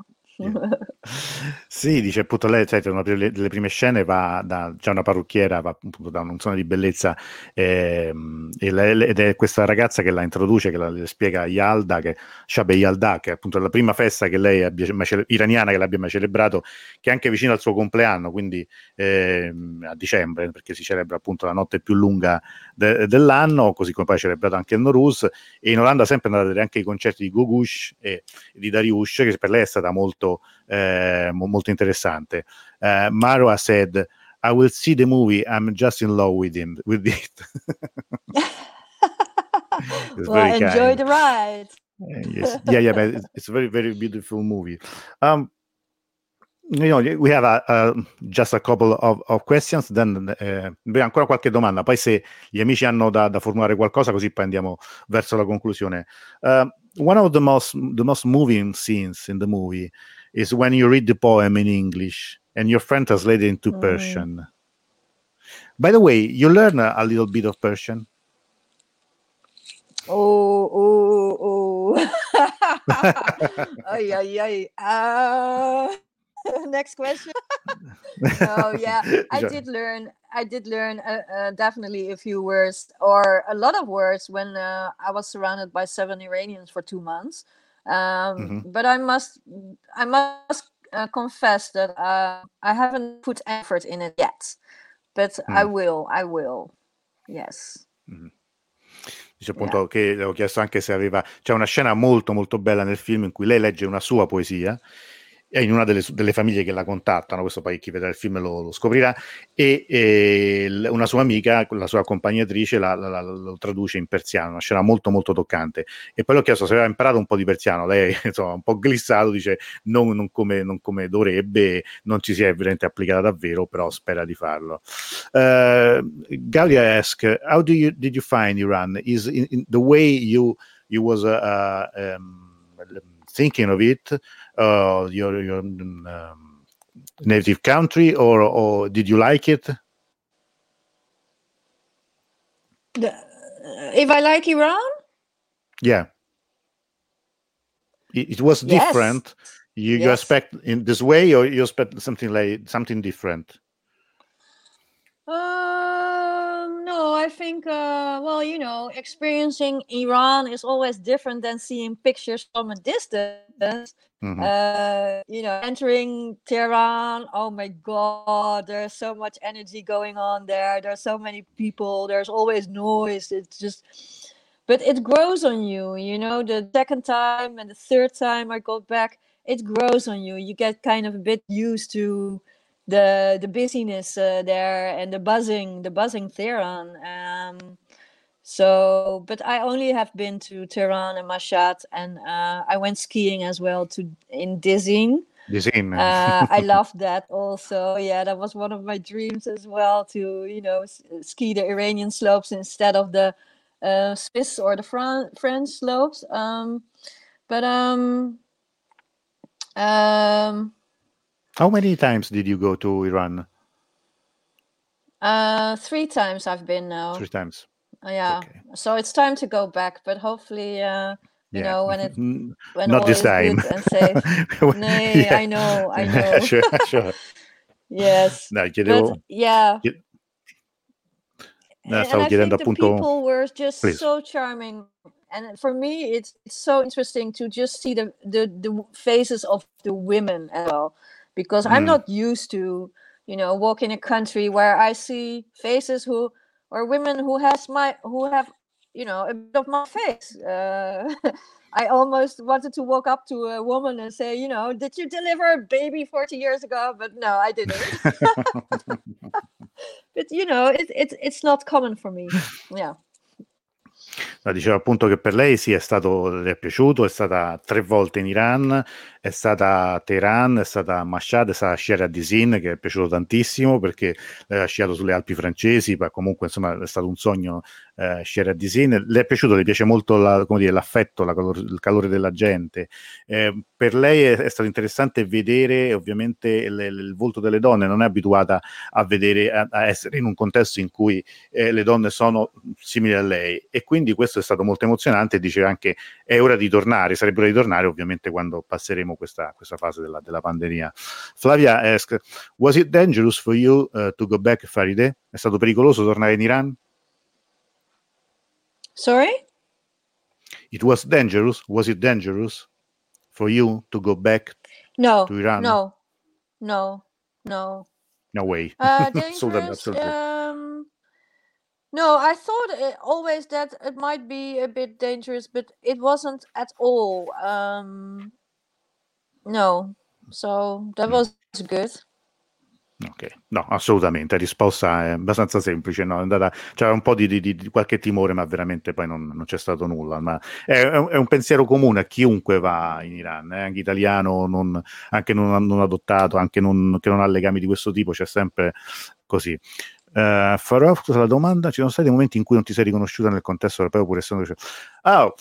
Sì, dice appunto lei, cioè, una delle, prime scene va da, c'è una parrucchiera, va appunto da un salone di bellezza ehm, e lei- ed è questa ragazza che la introduce, che la, le spiega Yalda, che Shabe Yalda, che è appunto la prima festa che lei abbia iraniana che l'abbia mai celebrato, che è anche vicino al suo compleanno, quindi ehm, a dicembre, perché si celebra appunto la notte più lunga de- dell'anno, così come poi è celebrato anche il Noruz, e in Olanda sempre andate a vedere anche i concerti di Gogush e di Dariush, che per lei è stata molto, eh, mo- molto interessante. Eh, Marwa said, I will see the movie, I'm just in love with, him, with it. Well, enjoy kind. the ride. Uh, yes. Yeah, yeah, but it's, a very, very beautiful movie. Um, you know, we have a, a- just a couple of, of questions, then eh, ancora qualche domanda, poi se gli amici hanno da, da formulare qualcosa, così poi andiamo verso la conclusione. Uh, one of the most, the most moving scenes in the movie is when you read the poem in English and your friend translated into Mm. Persian. By the way, you learn a, a little bit of Persian. Oh, oh, oh. ay, ay, ay. Uh, next question. oh yeah, I Sure. did learn. I did learn uh, uh, definitely a few words or a lot of words when uh, I was surrounded by seven Iranians for two months. Um, Mhm. But I must, I must uh, confess that uh, I haven't put effort in it yet. But I Mm. will. I will. Yes. Dice appunto che le ho chiesto anche se aveva. C'è una scena molto molto bella nel film in cui lei legge una sua poesia in una delle, delle famiglie che la contattano, questo poi chi vedrà il film lo, lo scoprirà, e, e una sua amica, la sua accompagnatrice, la- la- la- lo traduce in persiano, una scena molto molto toccante. E poi l'ho chiesto se aveva imparato un po' di persiano, lei insomma un po' glissato, dice non, non come, non come dovrebbe, non ci si è evidente applicata davvero, però spera di farlo. Uh, Gaudia asks, how you, did you find Iran? Is in, in the way you you was uh, um, thinking of it, uh, your your um, native country, or or did you like it? If I like Iran, Yeah, it, it was different. You you Yes. expect in this way, or you expect something like something different? Um, no, I think, uh, well, you know, experiencing Iran is always different than seeing pictures from a distance. Mhm. Uh, you know, entering Tehran, oh my God, there's so much energy going on there. There's so many people. There's always noise. It's just, but it grows on you. You know, the second time and the third time I got back, it grows on you. You get kind of a bit used to the the busyness uh, there and the buzzing, the buzzing Tehran. Um, so, but I only have been to Tehran and Mashhad, and uh, I went skiing as well to in Dizin. Same. Uh, I loved that also. Yeah, that was one of my dreams as well to you know s- ski the Iranian slopes instead of the uh, Swiss or the Fran- French slopes. Um, but um, um, How many times did you go to Iran? uh, three times I've been now. Three times. Yeah, so it's time to go back, but hopefully, uh, you Yeah. know, when it when Not this is time. and safe. Nay, I know, I know. sure, sure. yes, No, but yeah. no, and I think the appunto. people were just Please. so charming, and for me, it's, it's so interesting to just see the, the the faces of the women as well, because I'm Mm. not used to, you know, walk in a country where I see faces who or women who has my who have, you know, a bit of my face. Uh, I almost wanted to walk up to a woman and say, you know, did you deliver a baby 40 years ago? But no, I didn't. but you know, it, it, it's not common for me. Yeah. Diceva appunto che per lei sì, è stato, le è piaciuto, è stata tre volte in Iran, è stata Teheran, è stata Mashhad, è stata Sierra Disin che è piaciuto tantissimo perché ha sciato sulle Alpi francesi, ma comunque insomma è stato un sogno eh, Sierra Disin. Le è piaciuto, le piace molto la, dire, l'affetto, la calor- il calore della gente. Eh, per lei è, è, stato interessante vedere ovviamente il, il, volto delle donne, non è abituata a vedere, a, a essere in un contesto in cui eh, le donne sono simili a lei e quindi questo è stato molto emozionante. Diceva anche è ora di tornare, sarebbe ora di tornare ovviamente quando passeremo questa, questa fase della, della, pandemia. Flavia ask, was it dangerous for you uh, to go back Farideh? È stato pericoloso tornare in Iran? Sorry? It was dangerous. Was it dangerous for you to go back no, to Iran? No, no, no. No way. Uh, dangerous. um, no, I thought always that it might be a bit dangerous, but it wasn't at all. Um, no, so that was good. Ok, no, assolutamente, la risposta è abbastanza semplice, no? andata, c'era un po' di, di, di, qualche timore, ma veramente poi non, non c'è stato nulla. Ma è, è, un pensiero comune a chiunque va in Iran, eh? anche italiano, non, anche non, non adottato, anche non, che non ha legami di questo tipo, c'è sempre così. Uh, farò la domanda: ci sono stati momenti in cui non ti sei riconosciuta nel contesto europeo, pur essendo. Oh,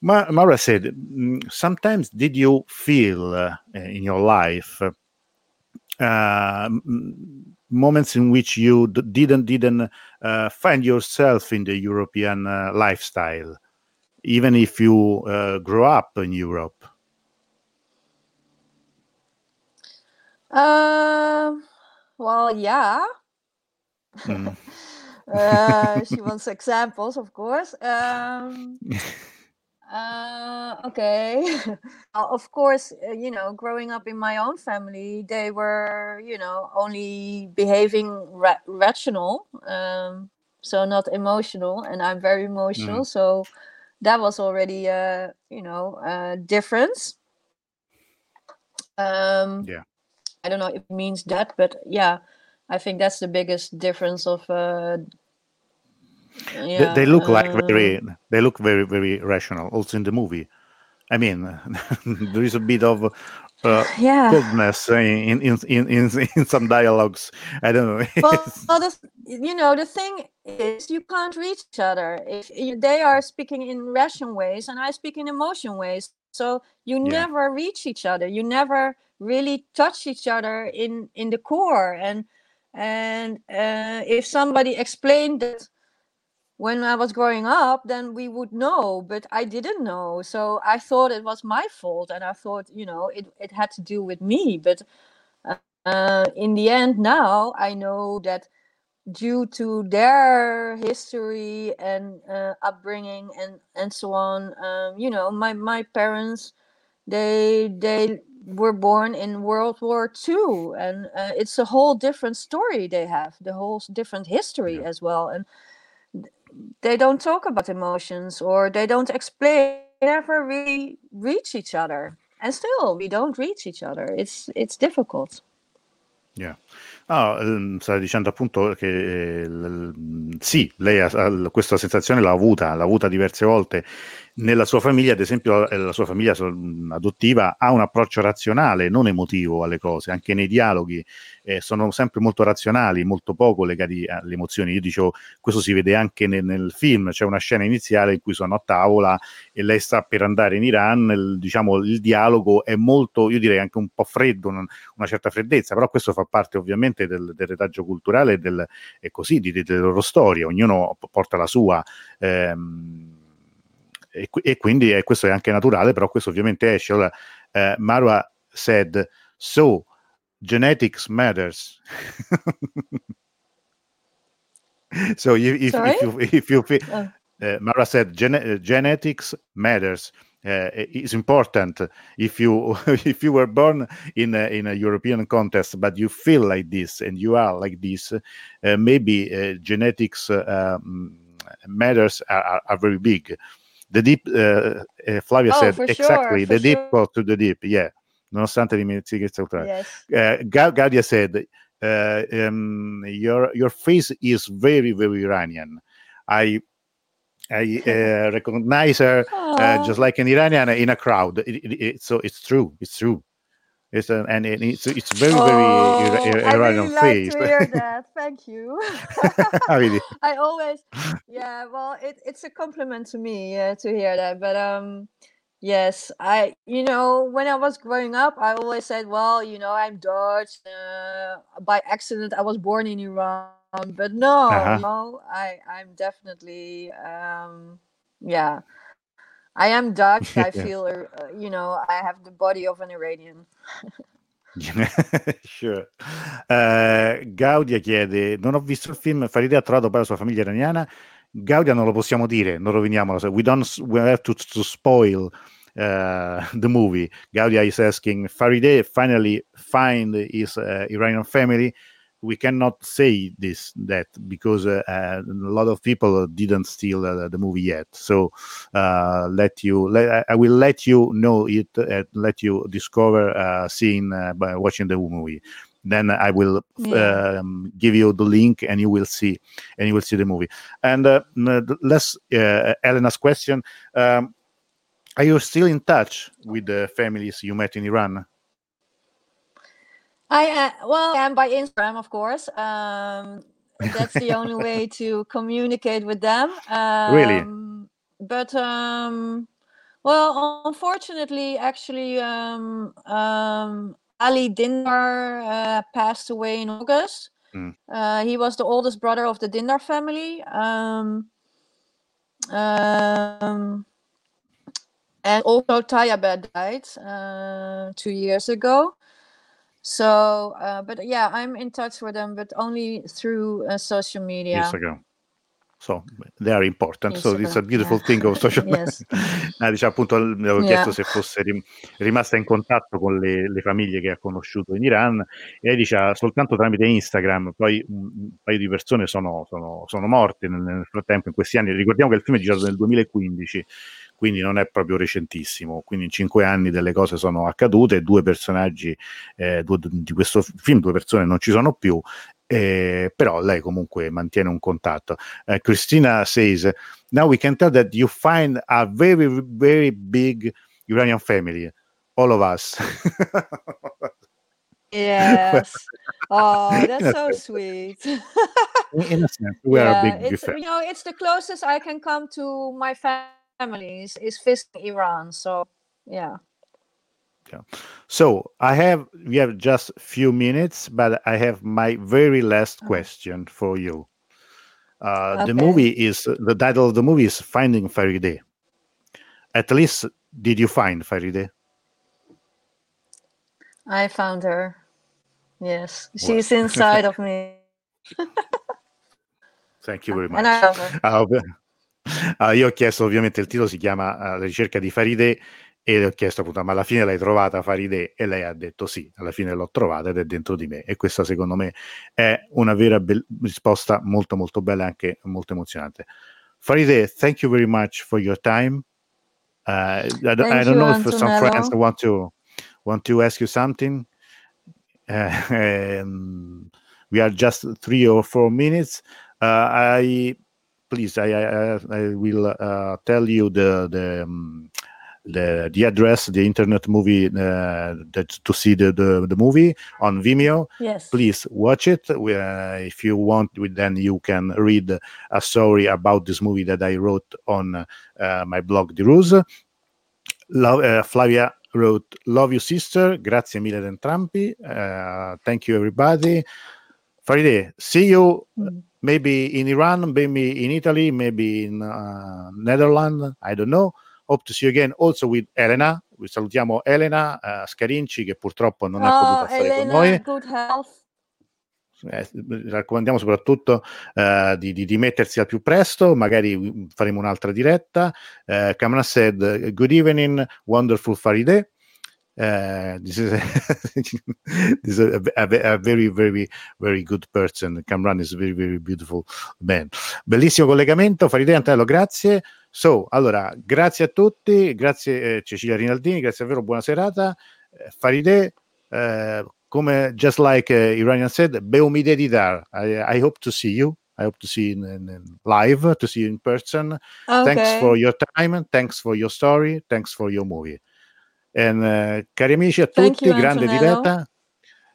Ma- Mara said, mm, sometimes did you feel uh, in your life uh, moments in which you d- didn't didn't uh, find yourself in the European uh, lifestyle, even if you uh, grew up in Europe? Um, well, yeah. Mm. Uh, she wants examples, of course. Um, Uh, okay. of course, uh, you know, growing up in my own family, they were, you know, only behaving ra- rational, um, so not emotional, and I'm very emotional, mm. so that was already a, you know, a difference. Um, yeah. I don't know if it means that, but yeah, I think that's the biggest difference of uh, yeah, they, they, look like very um, they look very very rational also in the movie. I mean there is a bit of uh, yeah. coldness in, in, in, in, in some dialogues. I don't know. Well, well the, you know the thing is you can't reach each other if you, they are speaking in rational ways and i speak in emotion ways. So you yeah. never reach each other. You never really touch each other in in the core. And and uh, if somebody explained that when I was growing up, then we would know, but I didn't know. So I thought it was my fault, and I thought, you know, it, it had to do with me. But uh, in the end, now I know that due to their history and uh, upbringing and and so on, um, you know, my my parents, they they were born in World War II, and uh, it's a whole different story they have, the whole different history yeah. as well, and they don't talk about emotions or they don't explain never really reach each other. And still we don't reach each other. It's it's difficult. Yeah. No, ehm, stavo dicendo appunto che eh, sì, lei ha, questa sensazione l'ha avuta, l'ha avuta diverse volte nella sua famiglia, ad esempio, eh, la sua famiglia adottiva ha un approccio razionale, non emotivo alle cose, anche nei dialoghi eh, sono sempre molto razionali, molto poco legati alle emozioni. Io dicevo, questo si vede anche nel, nel, film, c'è una scena iniziale in cui sono a tavola e lei sta per andare in Iran, il, diciamo, il dialogo è molto, io direi anche un po' freddo, una certa freddezza, però questo fa parte ovviamente del, del retaggio culturale e, del, così, di, delle loro storie, ognuno porta la sua. Ehm, e, e, quindi eh, questo è anche naturale, però questo ovviamente esce. Allora, eh, Marwa said, so genetics matters. so if, if, if, you, if you feel, oh. uh, Mara said, Gen- uh, genetics matters. Uh, it's important if you if you were born in a, in a European context, but you feel like this and you are like this, uh, maybe uh, genetics um, matters are, are, are, very big the deep uh, uh, Flavia oh, said exactly sure, the deep sure. goes to the deep yeah nonostante dimentichi yes. uh, Gaudia said uh, um, your your face is very very Iranian I I uh, recognize her uh, just like an Iranian in a crowd. It, it, it, so it's true. It's true. It's a, and it's it's very very Oh, Ira- I Iranian really like face. to hear that. Thank you. Really? I always, yeah. Well, it, it's a compliment to me uh, to hear that. But um, yes, I, you know, when I was growing up, I always said, well, you know, I'm Dutch. Uh, by accident, I was born in Iran. But no, Uh-huh. know, I, I'm definitely, um, yeah. I am Dutch. I feel, uh, you know, I have the body of an Iranian. Sure. Eh, Gaudia chiede: Non ho visto il film. Faride ha trovato poi la sua famiglia iraniana. Gaudia non lo possiamo dire, non roviniamolo. So We don't. We have to, to spoil uh, the movie. Gaudia is asking: Faride finally find his uh, Iranian family. We cannot say this that because uh, uh, a lot of people didn't steal uh, the movie yet. So uh, let you. Let, I will let you know it. Uh, let you discover uh, seeing uh, by watching the movie. Then I will Yeah. um, give you the link, and you will see, and you will see the movie. And uh, uh, Elena's question: um, Are you still in touch with the families you met in Iran? I uh, well, I am by Instagram, of course. Um, that's the only way to communicate with them. Um, Really? But um, well, unfortunately, actually, um, um, Ali Dindar uh, passed away in August. Mm. Uh, he was the oldest brother of the Dindar family. Um, um, and also Tayabed died uh, two years ago. So, uh, but yeah, I'm in touch with them, but only through uh, social media. Instagram. So they are important. So it's a Instagram, beautiful yeah. thing of social Yes. Ah, diciamo, appunto, avevo Yeah. chiesto se fosse rim- rimasta in contatto con le, le famiglie che ha conosciuto in Iran e lei dice "Ah, soltanto tramite Instagram, poi un, un paio di persone sono, sono- sono morte nel, nel frattempo in questi anni. Ricordiamo che il film è girato nel 2015, quindi non è proprio recentissimo, quindi in cinque anni delle cose sono accadute, due personaggi eh, due- di questo film, due persone non ci sono più, eh, però lei comunque mantiene un contatto. Eh, Christina says, now we can tell that you find a very, very big Iranian family, all of us. Yes. Oh, that's so sweet. in, a sense, we are a yeah, big it's family. you know, it's the closest I can come to my family is, is visiting Iran. So yeah. Yeah. So I have we have just few minutes, but I have my very last question for you. Uh, The movie is the title of the movie is Finding Farideh. At least, did you find Farideh? I found her. Yes, she's inside of me. Thank you very much. And I love her. Ah, ov- ah, io ho chiesto, ovviamente, il titolo si chiama ah, La ricerca di Farideh e le ho chiesto appunto, ma alla fine l'hai trovata Farideh? E lei ha detto sì, alla fine l'ho trovata ed è dentro di me. E questa secondo me è una vera bel- risposta molto molto bella e anche molto emozionante. Farideh, thank you very much for your time. Uh, I, don't- I don't you, know if some Antonello. friends want to want to ask you something. Uh, um, we are just three or four minutes. Uh, I please, I I, I- will uh, tell you the the. Um, the, the address, the internet movie uh, that to see the, the, the movie on Vimeo. Yes. Please watch it. We, uh, if you want, then you can read a story about this movie that I wrote on uh, my blog, The Ruse. Lo- uh, Flavia wrote, Love you, sister. Grazie mille entrambi. Uh, thank you, everybody. Faride, see you Mm. Maybe in Iran, maybe in Italy, maybe in uh, Netherlands. I don't know. Hope to see you again also with Elena. Vi salutiamo Elena uh, Scarinci che purtroppo non è potuta Oh, stare con Elena, noi. good health. Eh, raccomandiamo soprattutto eh, di, di, di mettersi al più presto, magari faremo un'altra diretta. Eh, Kamran said, Good evening, wonderful Farideh. Uh, this is, this is a, a- a very, very, very good person. Kamran is a very, very beautiful man. Bellissimo collegamento. Farideh Antello, grazie. So, allora, grazie a tutti, grazie eh, Cecilia Rinaldini, grazie davvero, buona serata. Eh, Farideh, eh, come just like uh, Iranian said, Beumide Didar. I, I hope to see you. I hope to see you in, in, in live, to see you in person. Thanks Okay. for your time, thanks for your story, thanks for your movie. And, eh, cari amici a tutti, you, grande diretta.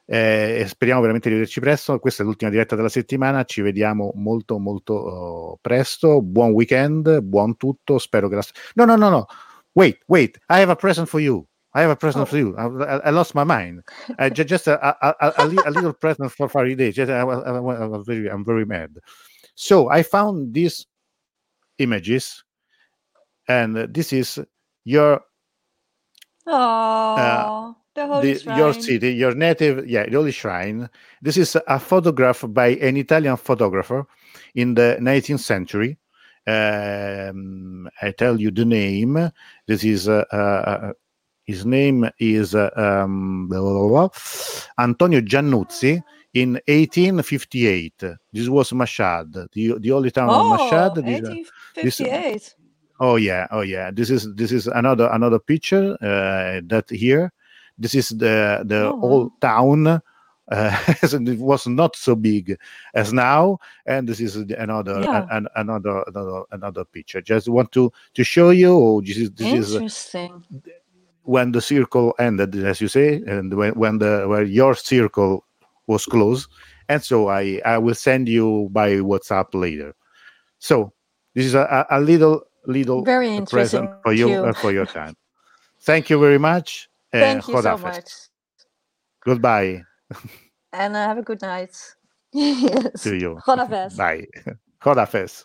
eh, e speriamo veramente di vederci presto. Questa è l'ultima diretta della settimana. Ci vediamo molto, molto oh, presto. Buon weekend, buon tutto. Spero che la. No, no, no, no. Wait, wait. I have a present for you. I have a present Oh. for you. I, I- I lost my mind. Uh, ju- just a, a, a, a, li- a little present for Faraday. Just, I, was- I I very, I'm very mad. So I found these images, and uh, this is your Oh, the holy the, your city, your native, yeah, the holy shrine. This is a photograph by an Italian photographer in the 19th century. Um, I tell you the name. This is uh, uh, his name is uh, um, blah, blah, blah. Antonio Giannuzzi in 1858. This was Mashhad, the the holy town of Oh, Mashhad. This, uh, this- 1858. Oh yeah, oh yeah. This is this is another another picture uh, that here. This is the the Oh, old town. Uh, it was not so big as now, and this is another Yeah. an, another another another picture. Just want to to show you. oh, This is this is Interesting. when the circle ended, as you say, and when when the where your circle was closed. And so I I will send you by WhatsApp later. So this is a a little little Very present interesting. for you uh, for your time. Thank you very much. and Thank you so much. Goodbye And uh, have a good night. yes. to you. Godafest. Bye. Godafest.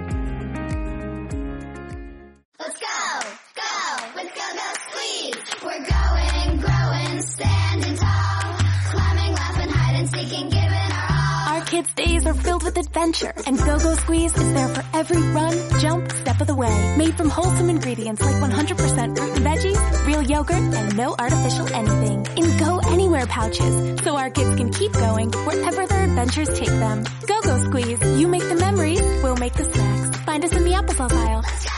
Are filled with adventure, and Go Go Squeeze is there for every run, jump, step of the way. Made from wholesome ingredients like 100% fruit and veggies, real yogurt, and no artificial anything. In Go Anywhere pouches, so our kids can keep going wherever their adventures take them. Go Go Squeeze, you make the memories, we'll make the snacks. Find us in the applesauce aisle.